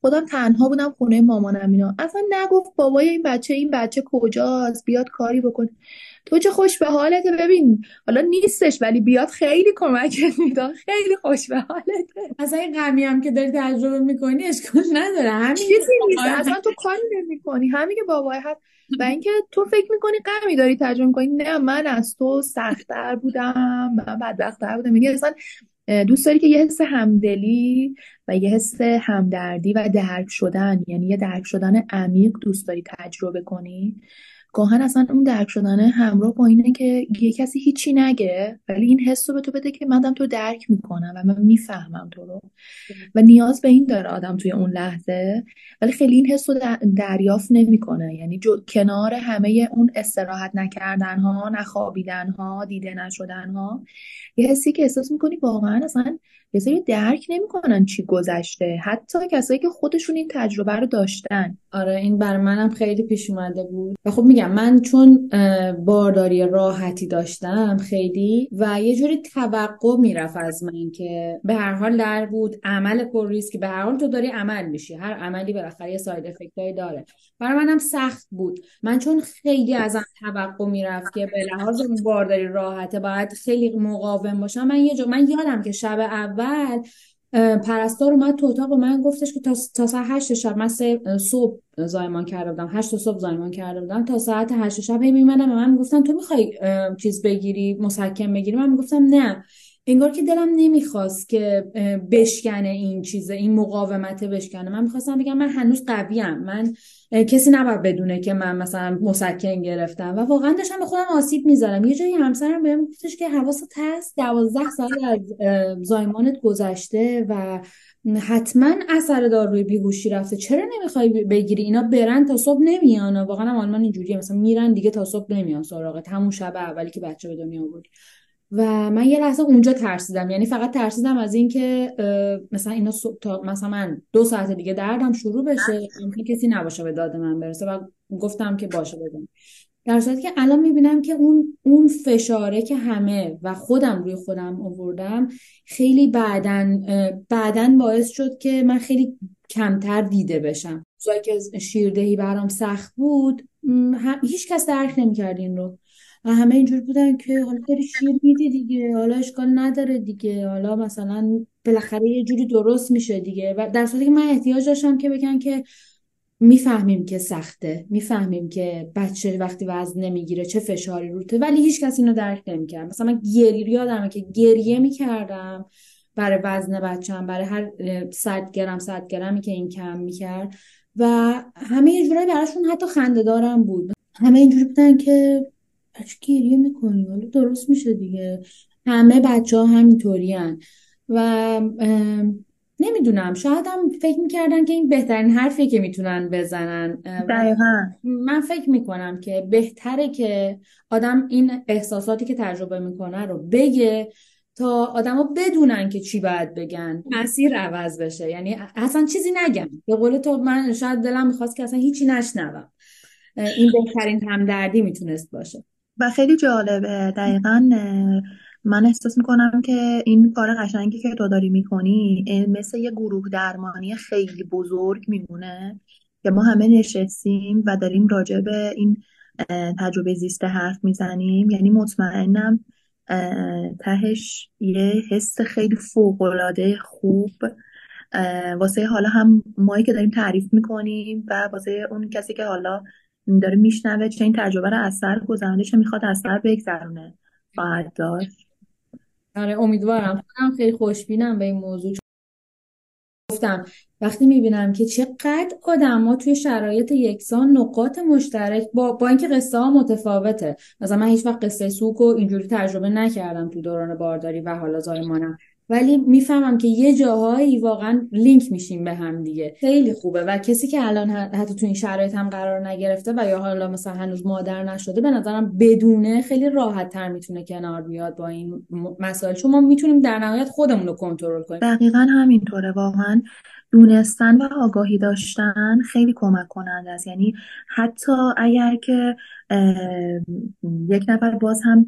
خودم تنها بودم خونه مامانم اینا. اصلا نگفت بابای این بچه این بچه کجاست؟ بیاد کاری بکن تو چه خوش به حالته ببین حالا نیستش ولی بیاد خیلی کمکت می‌داد. خیلی خوش به حالته اصلا این غمی هم که داری تجربه می‌کنی اشکال نداره. همین چیزی نیست. اصلا تو کاری نمی‌کنی. همین که بابای هست. و اینکه تو فکر می‌کنی غمی داری تجربه می‌کنی. نه من از تو سختتر بودم. من بدبختتر بودم. یعنی اصلا دوست داری که یه حس همدلی و یه حس همدردی و درک شدن یعنی یه درک شدن عمیق دوست داری تجربه کنی؟ گاهن اصلا اون درک شدن همراه با اینه که یه کسی هیچی نگه ولی این حس رو به تو بده که من تو درک می‌کنم و من می‌فهمم تو رو. و نیاز به این داره آدم توی اون لحظه ولی خیلی این حس رو دریافت نمی‌کنه. یعنی کنار همه اون استراحت نکردن ها نخوابیدن ها دیده نشدن ها یه حسی که احساس می‌کنی واقعا اصلا یه سری درک نمی‌کنن چی گذشته. حتی کسایی که خودشون این تجربه رو داشتن. آره این بر منم خیلی پیش اومده بود. و خب میگم من چون بارداری راحتی داشتم خیلی و یه جوری توقع می‌رفت از من که به هر حال در بود. عمل پر ریسک. به هر حال تو داری عمل میشی. هر عملی بالاخره یه ساید افکتایی داره. برای منم سخت بود. من چون خیلی ازم توقع می‌رفت که به لحاظ بارداری راحته باید خیلی مقاوم باشم. من یه جا من یادم که شب اول پرستار اومد تو اتاق و من گفتش که تا, تا ساعت هشت شب. من صبح زایمان کرده بودم. هشت صبح زایمان کرده بودم. تا ساعت هشت شب هی میمدم و من می‌گفتم تو می‌خوای چیز بگیری مسکن بگیری؟ من می‌گفتم نه. انگار که دلم نمی‌خواست که بشکنه این چیزه این مقاومت بشکنه. من می‌خواستم بگم من هنوز قویم. من کسی نباید بدونه که من مثلا مسکن گرفتم. و واقعا داشتم به خودم آسیب می‌ذارم یه جایی همسرم بهم گفتش که حواست هست دوازده سال از زایمانت گذشته و حتما اثر داروی بیهوشی رفته. چرا نمی‌خوای بگیری؟ اینا برن تا صبح نمیان. واقعا هم آلمان اینجوریه. مثلا میرن دیگه تا صبح نمیان سراغت. همون شب اولی که بچه به دنیا آوردی. و من یه لحظه اونجا ترسیدم. یعنی فقط ترسیدم از اینکه مثلا اینا تا مثلا من دو ساعت دیگه دردم شروع بشه کسی نباشه به داد من برسه و گفتم که باشه بدون در صورتی که الان می‌بینم که اون اون فشاره که همه و خودم روی خودم آوردم خیلی بعدن بعدن باعث شد که من خیلی کمتر دیده بشم. جایی که شیردهی برام سخت بود هیچ کس درک نمی‌کرد این رو. و همه اینجور بودن که حالا داری شیر میدی دیگه حالا اشکال نداره دیگه. حالا مثلا بالاخره یه جوری درست میشه دیگه. و در صورتی که من احتیاج داشتم که بگن که می‌فهمیم که سخته. می‌فهمیم که بچه وقتی وزن نمی‌گیره چه فشاری روته ولی هیچ کسی اینو درک نمی‌کرد. مثلا من گریه یادمه که گریه می‌کردم برای وزن بچم برای هر صد گرم صد گرمی که این کم می‌کرد. و همه یه جورایی براشون حتی خنده دارم بود. همه اینجوری بودن که بچه گریه می‌کنی. حالا درست میشه دیگه. همه بچه ها همینطوری و نمی‌دونم. شاید هم فکر می‌کردن که این بهترین حرفی که می‌تونن بزنن. دقیقا. من فکر می‌کنم که بهتره که آدم این احساساتی که تجربه می‌کنه رو بگه تا آدما بدونن که چی باید بگن. مسیر عوض بشه. یعنی اصلا چیزی نگم. به قول تو من شاید دلم می‌خواست که اصلا هیچی نشنوم. این بهترین همدردی می‌تونست باشه. و خیلی جالبه. دقیقا من احساس می‌کنم که این کار قشنگی که تو داری می‌کنی مثل یه گروه درمانی خیلی بزرگ میمونه که ما همه نشستیم و داریم راجع به این تجربه زیسته حرف می‌زنیم. یعنی مطمئنم تهش یه حس خیلی فوقالعاده خوب. واسه حالا هم مایی که داریم تعریف می‌کنیم و واسه اون کسی که حالا داره میشنوه چه این تجربه رو اثر گذرانده چه می‌خواد اثر بگذرونه. خواهد داشت آره امیدوارم. خودم خیلی خوشبینم به این موضوع. گفتم وقتی می‌بینم که چقدر ها توی شرایط یکسان نقاط مشترک با, با اینکه قصه ها متفاوته. مثلا من هیچ وقت قصه سوک و اینجوری تجربه نکردم تو دوران بارداری و حالا زایمانم ولی می‌فهمم که یه جاهایی واقعا لینک میشیم به هم دیگه. خیلی خوبه. و کسی که الان حتی تو این شرایط هم قرار نگرفته و یا حالا مثلا هنوز مادر نشده به نظرم بدونه خیلی راحت تر می‌تونه کنار بیاد با این مسائل. چون ما می‌تونیم در نهایت خودمون رو کنترل کنیم. دقیقا همینطوره. واقعا دونستن و آگاهی داشتن خیلی کمک کننده است. یعنی حتی اگر که یک نفر باز هم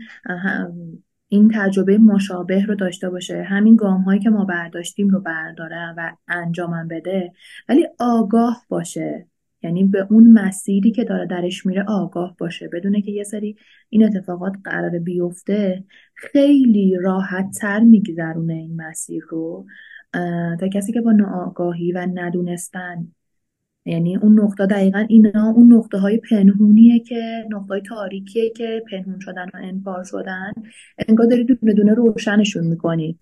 این تجربه مشابه رو داشته باشه. همین گام هایی که ما برداشتیم رو برداره و انجامم بده ولی آگاه باشه. یعنی به اون مسیری که داره درش میره آگاه باشه. بدونه که یه سری این اتفاقات قرار بیفته خیلی راحت تر میگذرونه این مسیر رو. تا کسی که با ناآگاهی و ندونستن یعنی اون نقطه دقیقا اینا اون نقطه های پنهونیه که نقطه های تاریکیه که پنهون شدن و انبار شدن انگار داری دونه دونه روشنشون می‌کنی.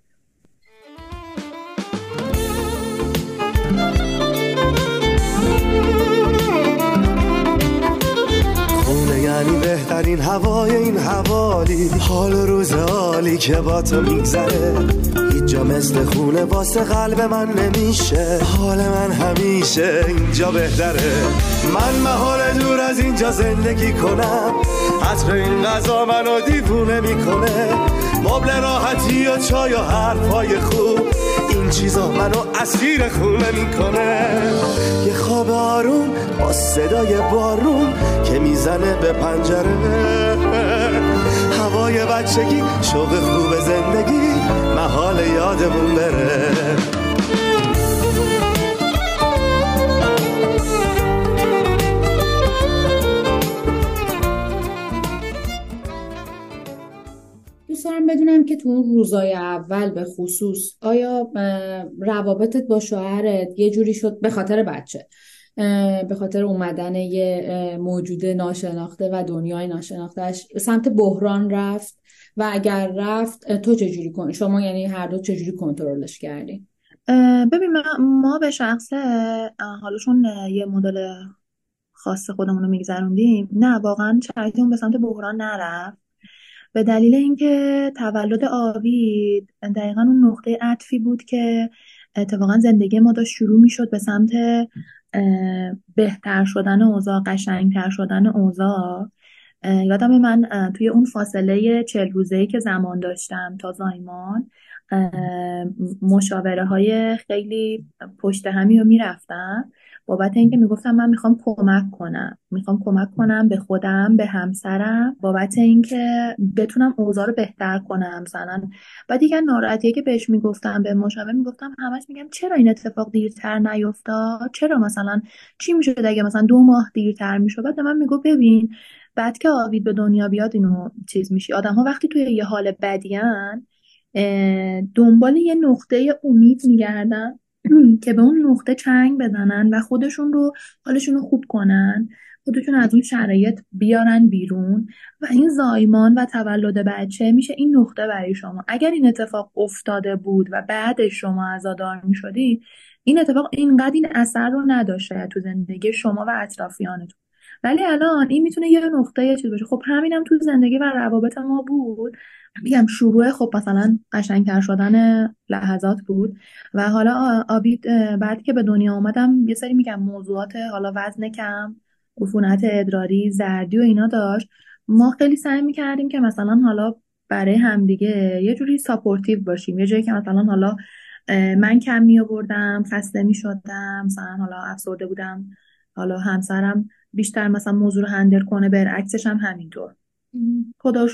بهترین هوای این حوالی حال روز عالی که با تو میگذره. هیچ جا مثل خونه واسه قلب من نمیشه. حال من همیشه اینجا بهتره. من محال دور از اینجا زندگی کنم. عطر این غذا منو دیوونه می‌کنه. مبل راحتی و چای و حرفای خوب. این چیزا منو اسیر خونه می‌کنه. یه خواب آروم با صدای بارون که می‌زنه به پنجره. هوای بچگی شوق خوب زندگی محال یادمون بره. دوست دارم بدونم که تو اون روزای اول به خصوص آیا روابطت با شوهرت یه جوری شد به خاطر بچه به خاطر اومدن یه موجود ناشناخته و دنیای ناشناختهش سمت بحران رفت و اگر رفت تو چجوری کن شما یعنی هر دو چجوری کنترلش کردین ببین ما به شخصه حالا چون یه مدل خاص خودمون رو میگذروندیم نه واقعا چرتیمون به سمت بحران نرفت. به دلیل اینکه تولد آبید دقیقا اون نقطه عطفی بود که اتفاقا زندگی ما داشت شروع می‌شد به سمت بهتر شدن اوضاع قشنگتر شدن اوضاع. یادم من توی اون فاصله چل روزه که زمان داشتم تا زایمان مشاوره های خیلی پشت همی رو می‌رفتم. بابت اینکه می‌گفتم من می‌خوام کمک کنم. می‌خوام کمک کنم به خودم به همسرم. بابت اینکه بتونم اوضاع رو بهتر کنم مثلا. بعد دیگه ناراحتیه که بهش می‌گفتم به مشاور می‌گفتم همش میگم چرا این اتفاق دیرتر نیفتاد؟ چرا مثلا چی می‌شد اگه مثلا دو ماه دیرتر می‌شد؟ بعد من میگو ببین بعد که آوید به دنیا بیاد اینو چیز میشی. آدم ها وقتی توی یه حال بدیان دنبال یه نقطه امید میگردن. که به اون نقطه چنگ بزنن و خودشون رو حالشون رو خوب کنن خودشون از اون شرایط بیارن بیرون و این زایمان و تولد بچه میشه این نقطه برای شما. اگر این اتفاق افتاده بود و بعدش شما عزادار می‌شدید این اتفاق اینقدر این اثر رو نداشته تو زندگی شما و اطرافیانتون. ولی الان این می‌تونه یه نقطه یه چیز باشه. خب همینم تو زندگی و روابط ما بود. میگم شروع خب مثلا قشنگتر شدن لحظات بود و حالا آبید بعد که به دنیا آمدم یه سری میگم موضوعات حالا وزن کم عفونت ادراری زردی و اینا داشت. ما خیلی سعی می‌کردیم که مثلا حالا برای همدیگه یه جوری supportive باشیم. یه جایی که مثلا حالا من کم می آوردم خسته می شدم مثلا حالا افسرده بودم حالا همسرم بیشتر مثلا موضوع رو handle کنه برعکسش هم همینطور. خدا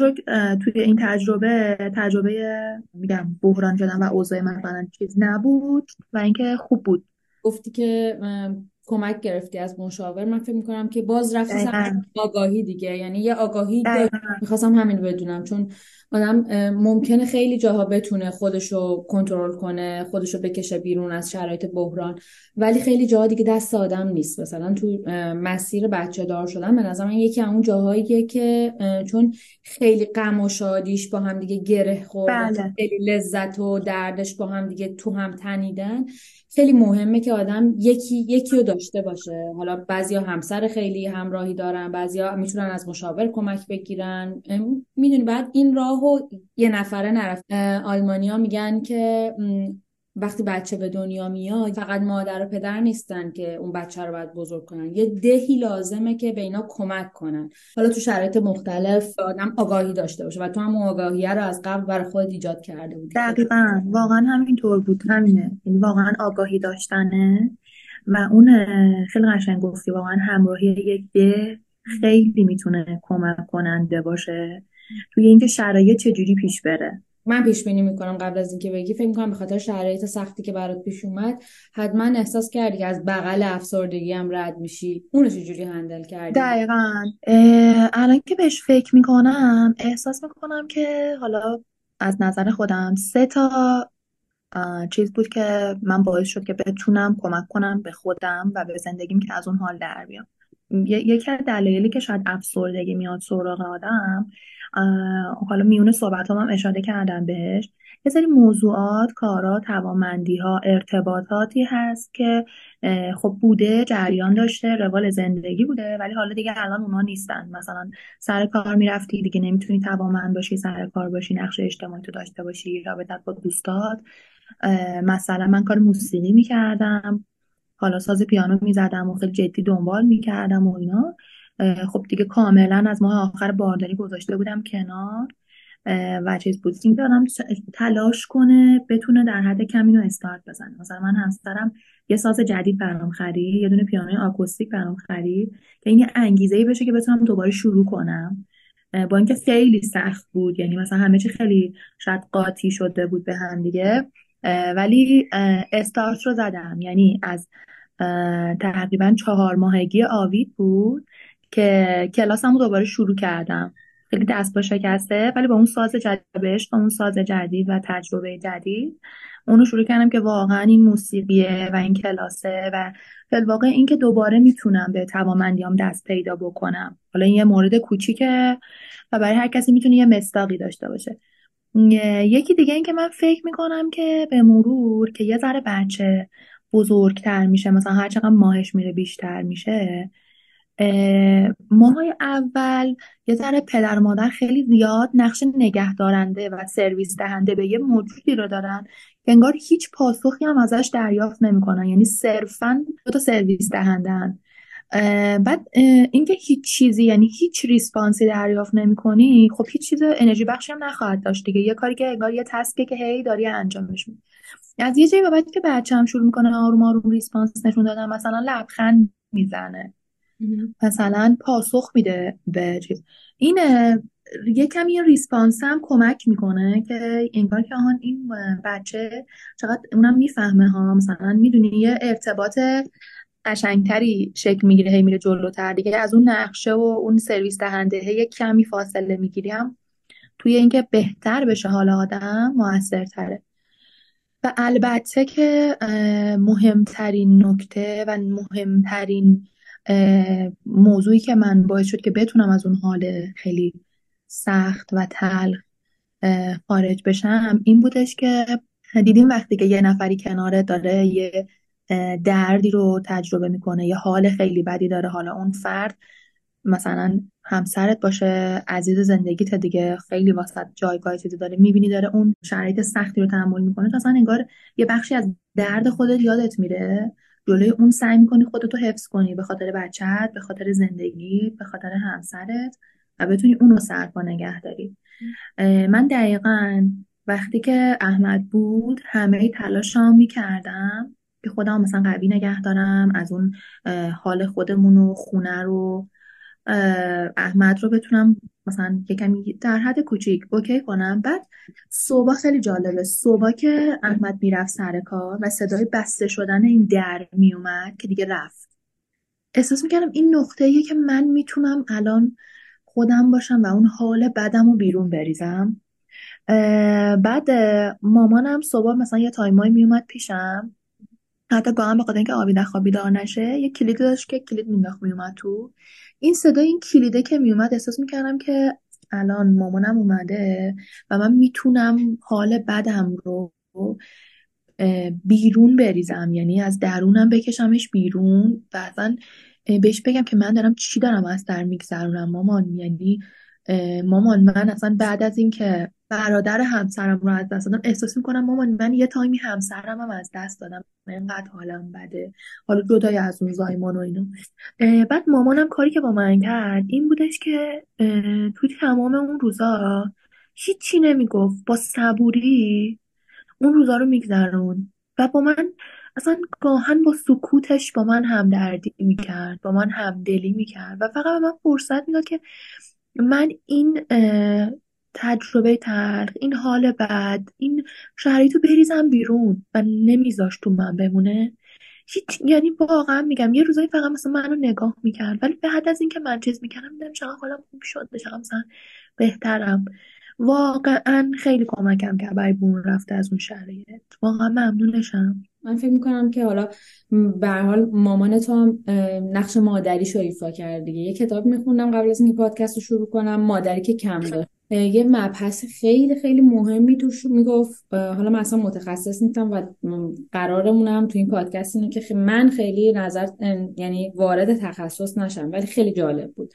توی این تجربه تجربه میگم بحران شدن و اوضاع مثلا چیز نبود و اینکه خوب بود. گفتی که کمک گرفتی از مشاور. من فکر می‌کنم که باز رفتی آگاهی دیگه. یعنی یه آگاهی می‌خواستم همین بدونم. چون آدم ممکنه خیلی جاها بتونه خودشو کنترل کنه خودشو بکشه بیرون از شرایط بحران. ولی خیلی جاها دیگه دست آدم نیست. مثلا تو مسیر بچه دار شدن به نظر من یکی اون جاهاییه که چون خیلی غم و شادیش با هم دیگه گره خورد بله. خیلی لذت و دردش با هم دیگه تو هم تنیدن. خیلی مهمه که آدم یکی یکی رو داشته باشه. حالا بعضیا همسر خیلی همراهی دارن بعضیا می‌تونن از مشاور کمک بگیرن. می‌دونی بعد این راهو یه نفره نرفت. آلمانیا میگن که وقتی بچه به دنیا میاد فقط مادر و پدر نیستن که اون بچه رو باید بزرگ کنن. یه دهی لازمه که به اینا کمک کنن. حالا تو شرایط مختلف آدم آگاهی داشته باشه و تو هم آگاهیه رو از قبل برای خود ایجاد کرده بودی. دقیقا. واقعا همینطور بود. همینه. یعنی واقعا آگاهی داشتنه و اون خیلی قشنگ گفتی. واقعا همراهی یک ده خیلی می‌تونه کمک کننده باشه. توی اینکه شرایط چجوری پیش بره. من پیش بینی می‌کنم قبل از اینکه بگی. فکر می‌کنم به خاطر شرایط سختی که برات پیش اومد حتما احساس کردی که از بغل افسردگی هم رد میشی. اونو چجوری هندل کردی؟ دقیقا. الان که بهش فکر می‌کنم احساس می‌کنم که حالا از نظر خودم سه تا چیز بود که من باعث شد که بتونم کمک کنم به خودم و به زندگیم که از اون حال در بیام. یکی از دلایلی که شاید افسردگی میاد سراغ آدم حالا میونه صحبت هم اشاره کردم بهش یه سری موضوعات کارا توانمندی ها ارتباطاتی هست که خب بوده جریان داشته روال زندگی بوده ولی حالا دیگه الان اونا نیستن. مثلا سر کار می‌رفتی دیگه نمی‌تونی توانمند باشی سر کار باشی نقش اجتماعی تو داشته باشی رابطت با دوستات. مثلا من کار موسیقی می‌کردم. حالا ساز پیانو می‌زدم و خیلی جدی دنبال می‌کردم و اینا. خب دیگه کاملا از ماه آخر بارداری گذاشته بودم کنار. و چیز بود. این آدم تلاش کنه بتونه در حد کم اینو استارت بزنه. مثلا من همسرم یه ساز جدید برام خرید یه دونه پیانوی آکوستیک برام خرید که این یه انگیزه ای بشه که بتونم دوباره شروع کنم. با اینکه خیلی سخت بود یعنی مثلا همه چی خیلی شاید قاطی شده بود به هم دیگه. ولی استارت رو زدم. یعنی از تقریبا چهار ماهگی آوید بود که کلاسمو دوباره شروع کردم. خیلی دست با شکسته ولی با اون ساز جدید با اون ساز جدید و تجربه جدید اونو شروع کردم که واقعا این موسیقیه و این کلاسه و فی واقع این که دوباره می‌تونم به توامندیام دست پیدا بکنم. حالا این یه مورد کوچیکه و برای هر کسی می‌تونه یه مستاقی داشته باشه. یکی دیگه این که من فکر می‌کنم که به مرور که یه ذره بچه بزرگتر میشه مثلا هر چقدر ماهش میره بیشتر میشه ماهای اول یه ذره پدر و مادر خیلی زیاد نقش نگهدارنده و سرویس دهنده به یه موجودی رو دارن که انگار هیچ پاسخی هم ازش دریافت نمی‌کنن. یعنی صرفا دو تا سرویس دهنده‌ن بعد اینکه هیچ چیزی یعنی هیچ response ی دریافت نمی‌کنی خب هیچ چیز انرژی بخشی هم نخواهد داشت دیگه. یه کاری که انگار یه task ه که هی داری انجامش میدی. از یه جایی به بعد که بچه‌م شروع می‌کنه آروم آروم response نشون دادن مثلا لبخند می‌زنه. مثلا پاسخ میده به چیز. این یه کمی ریسپانس هم کمک می‌کنه که انگار که آهان این بچه چقدر اونم می‌فهمه ها. مثلا می‌دونی یه ارتباط قشنگتری شکل می‌گیره هی میره جلوتر. دیگه از اون نقشه و اون سرویس دهنده یه کمی فاصله می‌گیری هم توی اینکه بهتر بشه حال آدم موثرتره. و البته که مهمترین نکته و مهمترین موضوعی که من باعث شد که بتونم از اون حال خیلی سخت و تلخ خارج بشم این بودش که دیدیم وقتی که یه نفری کناره داره یه دردی رو تجربه می‌کنه یه حال خیلی بدی داره. حالا اون فرد مثلا همسرت باشه عزیز زندگیت دیگه خیلی واسط جایگاه چیزی داره می‌بینی داره اون شرایط سختی رو تحمل می‌کنه. تو اصلا انگار یه بخشی از درد خودت یادت میره. جلوی اون سعی می‌کنی خودتو حفظ کنی به خاطر بچت به خاطر زندگی به خاطر همسرت و بتونی اون رو سرپا نگه داری. من دقیقا وقتی که احمد بود همه تلاشام می‌کردم. که خودم مثلا قوی نگه دارم از اون حال خودمون و خونه رو احمد رو بتونم مثلا یکمی در حد کوچیک اوکی کنم. بعد صبح خیلی جالبه. صبح که احمد می‌رفت سر کار و صدای بسته شدن این در میومد که دیگه رفت. احساس می‌کردم این نقطه که من می‌تونم الان خودم باشم و اون حال بدم رو بیرون بریزم. بعد مامانم صبح مثلا یه تایمایی میومد پیشم. حتی گاهم به خاطر اینکه آبی نخواب بیدار نشه یه کلید داشت که کلید مینداخت میومد تو. این صدای این کلیده که میومد احساس می‌کردم که الان مامانم اومده و من می‌تونم حال بدم رو بیرون بریزم. یعنی از درونم بکشمش بیرون و اصلا بهش بگم که من دارم چی دارم از در میگذرونم مامان. یعنی مامان من اصلا بعد از اینکه برادر همسرم رو از دست دادم. احساس می‌کنم مامان من یه تایمی همسرم هم از دست دادم. اینقدر حالم بده. حالا جدای از اون زایمان و اینو بعد مامانم کاری که با من کرد این بودش که توی تمام اون روزا هیچی نمی‌گفت. با صبوری اون روزا رو میگذرون. و با من اصلا گاهن با سکوتش با من همدردی می‌کرد با من همدلی می‌کرد. و فقط به من فرصت می‌داد که من این تجربه تلخ این حال بد. این شرایط رو بریزم بیرون. و نمیذاش تو من بمونه. هیچ یعنی واقعا میگم یه روزایی فقط مثلا منو نگاه می‌کرد. ولی بعد از اینکه من چیز می‌کردم میدم چقدر حالم خوب شد. چقدر مثلا بهترم. واقعا خیلی کمکم کرد برای بون رفته از اون شرایط. واقعا ممنونشم. من فکر می‌کنم که حالا به حال مامان تو هم نقش مادریش رو ایفا کرد دیگه. یه کتاب میخوندم قبل از اینکه پادکست رو شروع کنم. مادری که کم داشت. یه مبحث خیلی خیلی مهمی توش می‌گفت. حالا من اصلا متخصص نیستم و قرارمونم تو این پادکست اینه که من خیلی نظر یعنی وارد تخصص نشم ولی خیلی جالب بود.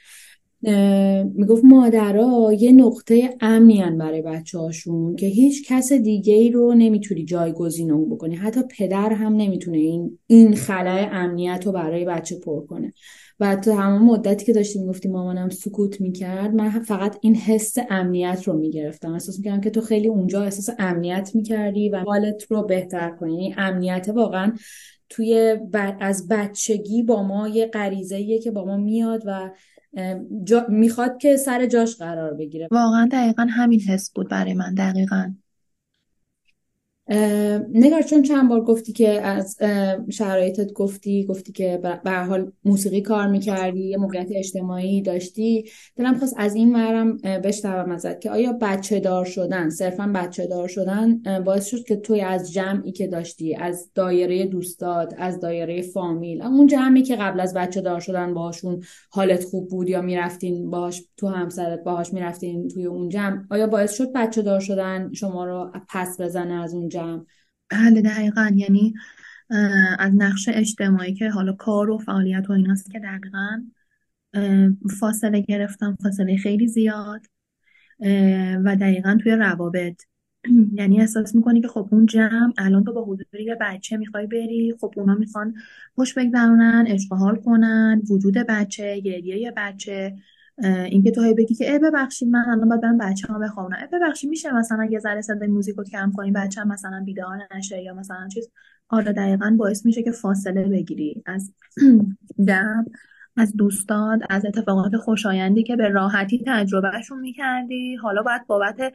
می‌گفت مادرها یه نقطه امنی برای بچه هاشون که هیچ کس دیگه ای رو نمی‌تونی جایگزین اون بکنی. حتی پدر هم نمی‌تونه این این خلای امنیت رو برای بچه پر کنه. و تو همون مدتی که داشتی می‌گفتی مامانم سکوت می‌کرد من فقط این حس امنیت رو می‌گرفتم. احساس می‌کردم که تو خیلی اونجا احساس امنیت می‌کردی و حالت رو بهتر کنی. یعنی امنیت واقعا توی از بچگی با ما یه غریزه که با ما میاد و می‌خواد که سر جاش قرار بگیره. واقعا دقیقا همین حس بود برای من دقیقا. نگار چون چند بار گفتی که از شرایطت گفتی گفتی که به حال موسیقی کار می‌کردی یه موقعیت اجتماعی داشتی. دلم خواست از این ورم بشنوم ازت که آیا بچه دار شدن صرفا بچه دار شدن باعث شد که توی از جمعی که داشتی از دایره دوستات از دایره فامیل اون جمعی که قبل از بچه دار شدن باهاشون حالت خوب بود یا می‌رفتین باهاش تو همسرت باهاش می‌رفتین توی اون جمع آیا باعث شد بچه دار شدن شما رو پس بزنه از اون بله دقیقا. یعنی از نقش اجتماعی که حالا کار و فعالیت و ایناست که دقیقا فاصله گرفتم فاصله خیلی زیاد و دقیقا توی روابط. یعنی احساس می‌کنی که خب اون جمع الان تو با حضور یه بچه می‌خوای بری خب اونا می‌خوان خوش بگذرونن عشق حال کنن وجود بچه گریه بچه. اینکه تو هی بگی که ای ببخشید من الان باید برم بچه ها بخوابونم. ای ببخشید میشه مثلا یه ذره صدای موزیک رو کم کنی؟ بچه هم مثلا بیدار نشه یا مثلا چیز؟ آره دقیقا باعث میشه که فاصله بگیری. از دم از دوستان از اتفاقات خوشایندی که به راحتی تجربهشون می‌کردی. حالا باید بابت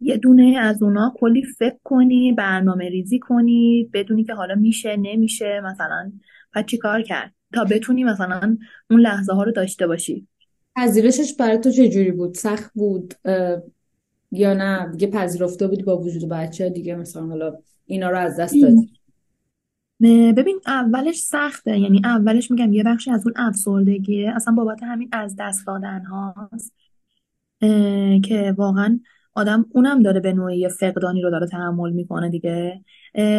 یه دونه از اونا کلی فکر کنی برنامه ریزی کنی بدونی که حالا میشه نمیشه مثلا بعد چی کار کرد؟ تا بتونی مثلا اون لحظه ها رو داشته باشی. پذیرشش برای تو چجوری بود؟ سخت بود یا نه؟ دیگه پذیرفته بودی با وجود بچه دیگه مثلا حالا اینا رو از دست دادی؟ ببین اولش سخته. یعنی اولش میگم یه بخشی از اون افسردگیه. اصلا بابت همین از دست دادن هاست. که واقعا آدم اونم داره به نوعی فقدانی رو داره تحمل می‌کنه دیگه.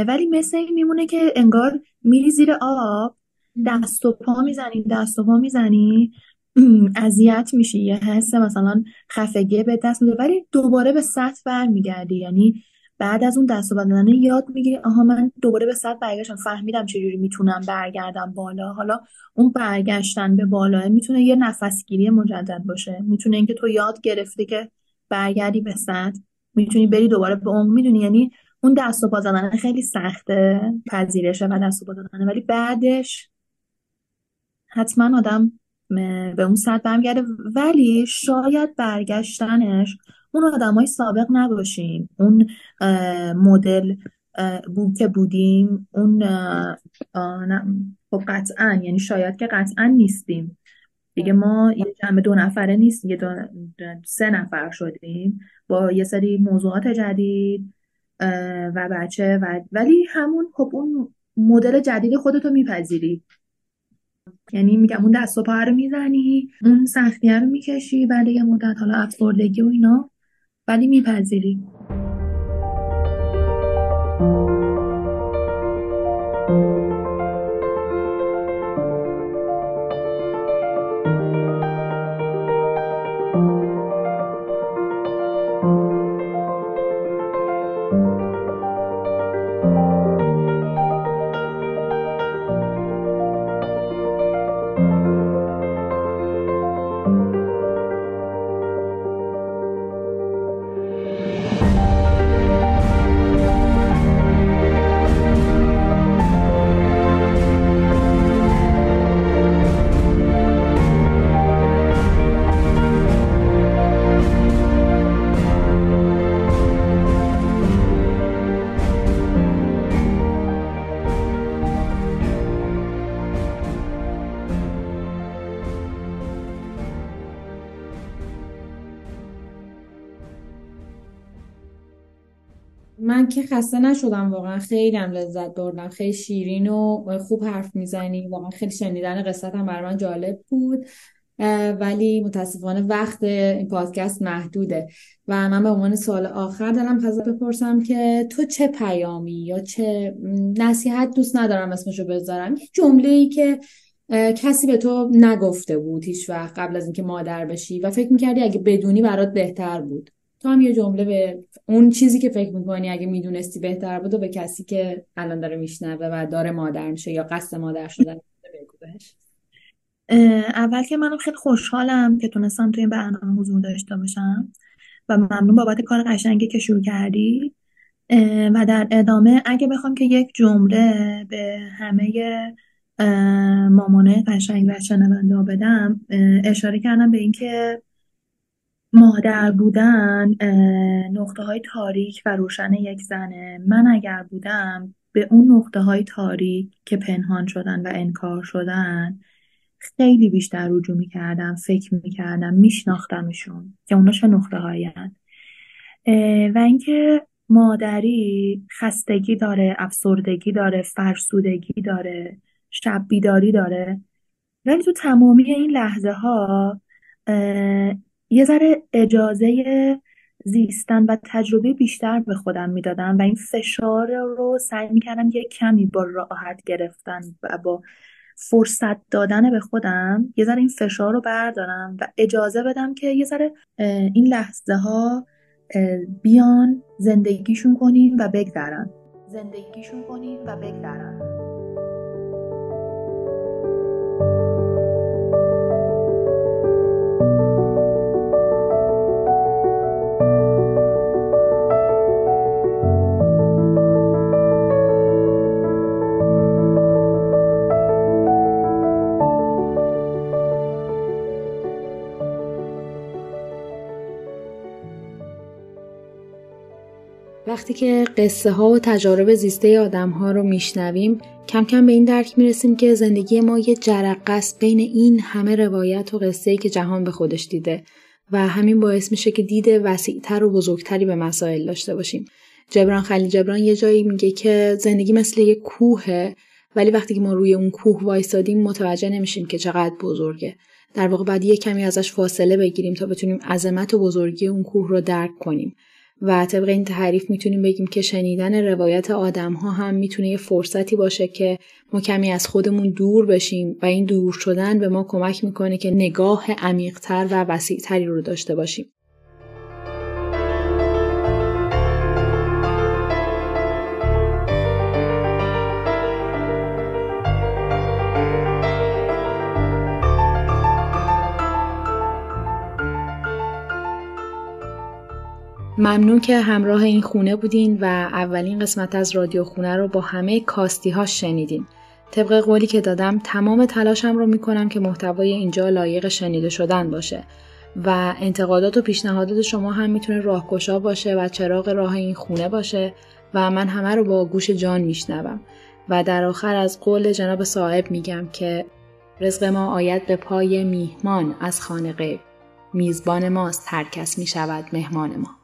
ولی مثل این میمونه که انگار میری زیر آب دست و پا می‌زنی دست و پا می‌زنی. اذیت میشی یه حس مثلا خفگی به دست میده ولی دوباره به سطح برمیگردی. یعنی بعد از اون دست و یاد می‌گیری آها من دوباره به سطح برگشتم فهمیدم چجوری می‌تونم برگردم بالا. حالا اون برگشتن به بالا می‌تونه یه نفسگیری مجدد باشه. می‌تونه اینکه تو یاد گرفتی که برگردی به سطح می‌تونی بری دوباره به اون می‌دونی؟ یعنی اون دست و پا زدن خیلی سخته پذیرشه و دست و پا ولی بعدش حتما آدم به اون سطح برمیگرده. ولی شاید برگشتنش اون آدمای سابق نباشیم. اون مدل بود که بودیم اون خب قطعا یعنی شاید که قطعا نیستیم. دیگه ما یه جمع دو نفره نیست یه دو سه نفر شدیم. با یه سری موضوعات جدید و بچه و ولی همون خب اون مدل جدید خودتو میپذیری. یعنی میگم اون دست و پا رو می‌زنی اون سختی رو می‌کشی بعد یه مدت حالا افسردگی و اینا ولی میپذیری. خسته نشدم واقعا. خیلی هم لذت بردم. خیلی شیرین و خوب حرف می‌زنی واقعا خیلی شنیدن قصت هم برای من جالب بود. ولی متاسفانه وقت این پادکست محدوده. و من به عنوان سوال آخر دارم پس بپرسم که تو چه پیامی یا چه نصیحت دوست ندارم اسمشو بذارم؟ یه جمله ای که کسی به تو نگفته بود هیچ وقت قبل از اینکه مادر بشی و فکر می‌کردی اگه بدونی برات بهتر بود. تو هم یه جمله به اون چیزی که فکر می‌کنی اگه می‌دونستی بهتر بود و به کسی که الان داره میشنوه و داره مادر میشه یا قصد مادر شدن بگو اول که منم خیلی خوشحالم که تونستم تو این برنامه حضور داشته باشم و ممنون بابت کار قشنگی که شروع کردی. و در ادامه اگه بخوام که یک جمله به همه مامانه قشنگ و شنونده بدم اشاره کردم به اینکه مادر بودن نقطه های تاریک و روشن یک زنه. من اگر بودم به اون نقطه های تاریک که پنهان شدن و انکار شدن خیلی بیشتر رجوع می‌کردم فکر می‌کردم میشناختمشون که اونا چه نقطه هایی و اینکه مادری خستگی داره افسردگی داره فرسودگی داره شب بیداری داره. ولی تو تمامی این لحظه ها یه ذره اجازه زیستن و تجربه بیشتر به خودم می‌دادم و این فشار رو سعی می‌کردم یه کمی با راحت گرفتن و با فرصت دادن به خودم یه ذره این فشار رو بردارم و اجازه بدم که یه ذره این لحظه ها بیان زندگیشون کنین و بگذرن. زندگیشون کنین و بگذرن. وقتی که قصه ها و تجارب زیسته آدم ها رو میشنویم کم کم به این درک می‌رسیم که زندگی ما یه جرقه است بین این همه روایت و قصه ای که جهان به خودش دیده و همین باعث میشه که دید وسیعتر و بزرگتری به مسائل داشته باشیم. جبران خلیل جبران یه جایی میگه که زندگی مثل یه کوهه ولی وقتی که ما روی اون کوه وایسادیم متوجه نمیشیم که چقدر بزرگه. در واقع بعد یه کمی ازش فاصله بگیریم تا بتونیم عظمت و بزرگی اون کوه رو درک کنیم. و طبق این تعریف می‌تونیم بگیم که شنیدن روایت آدم ها هم می‌تونه یه فرصتی باشه که ما کمی از خودمون دور بشیم و این دور شدن به ما کمک می‌کنه که نگاه عمیقتر و وسیعتری رو داشته باشیم. ممنون که همراه این خونه بودین و اولین قسمت از رادیو خونه رو با همه کاستی ها شنیدین. طبق قولی که دادم تمام تلاشم رو می‌کنم که محتوای اینجا لایق شنیده شدن باشه و انتقادات و پیشنهادات شما هم می‌تونه راهگشا باشه و چراغ راه این خونه باشه و من همه رو با گوش جان میشنوم. و در آخر از قول جناب صاحب میگم که رزق ما آید به پای میهمان از خانه غیب. میزبان ماست هر کس می‌شود مهمان ما.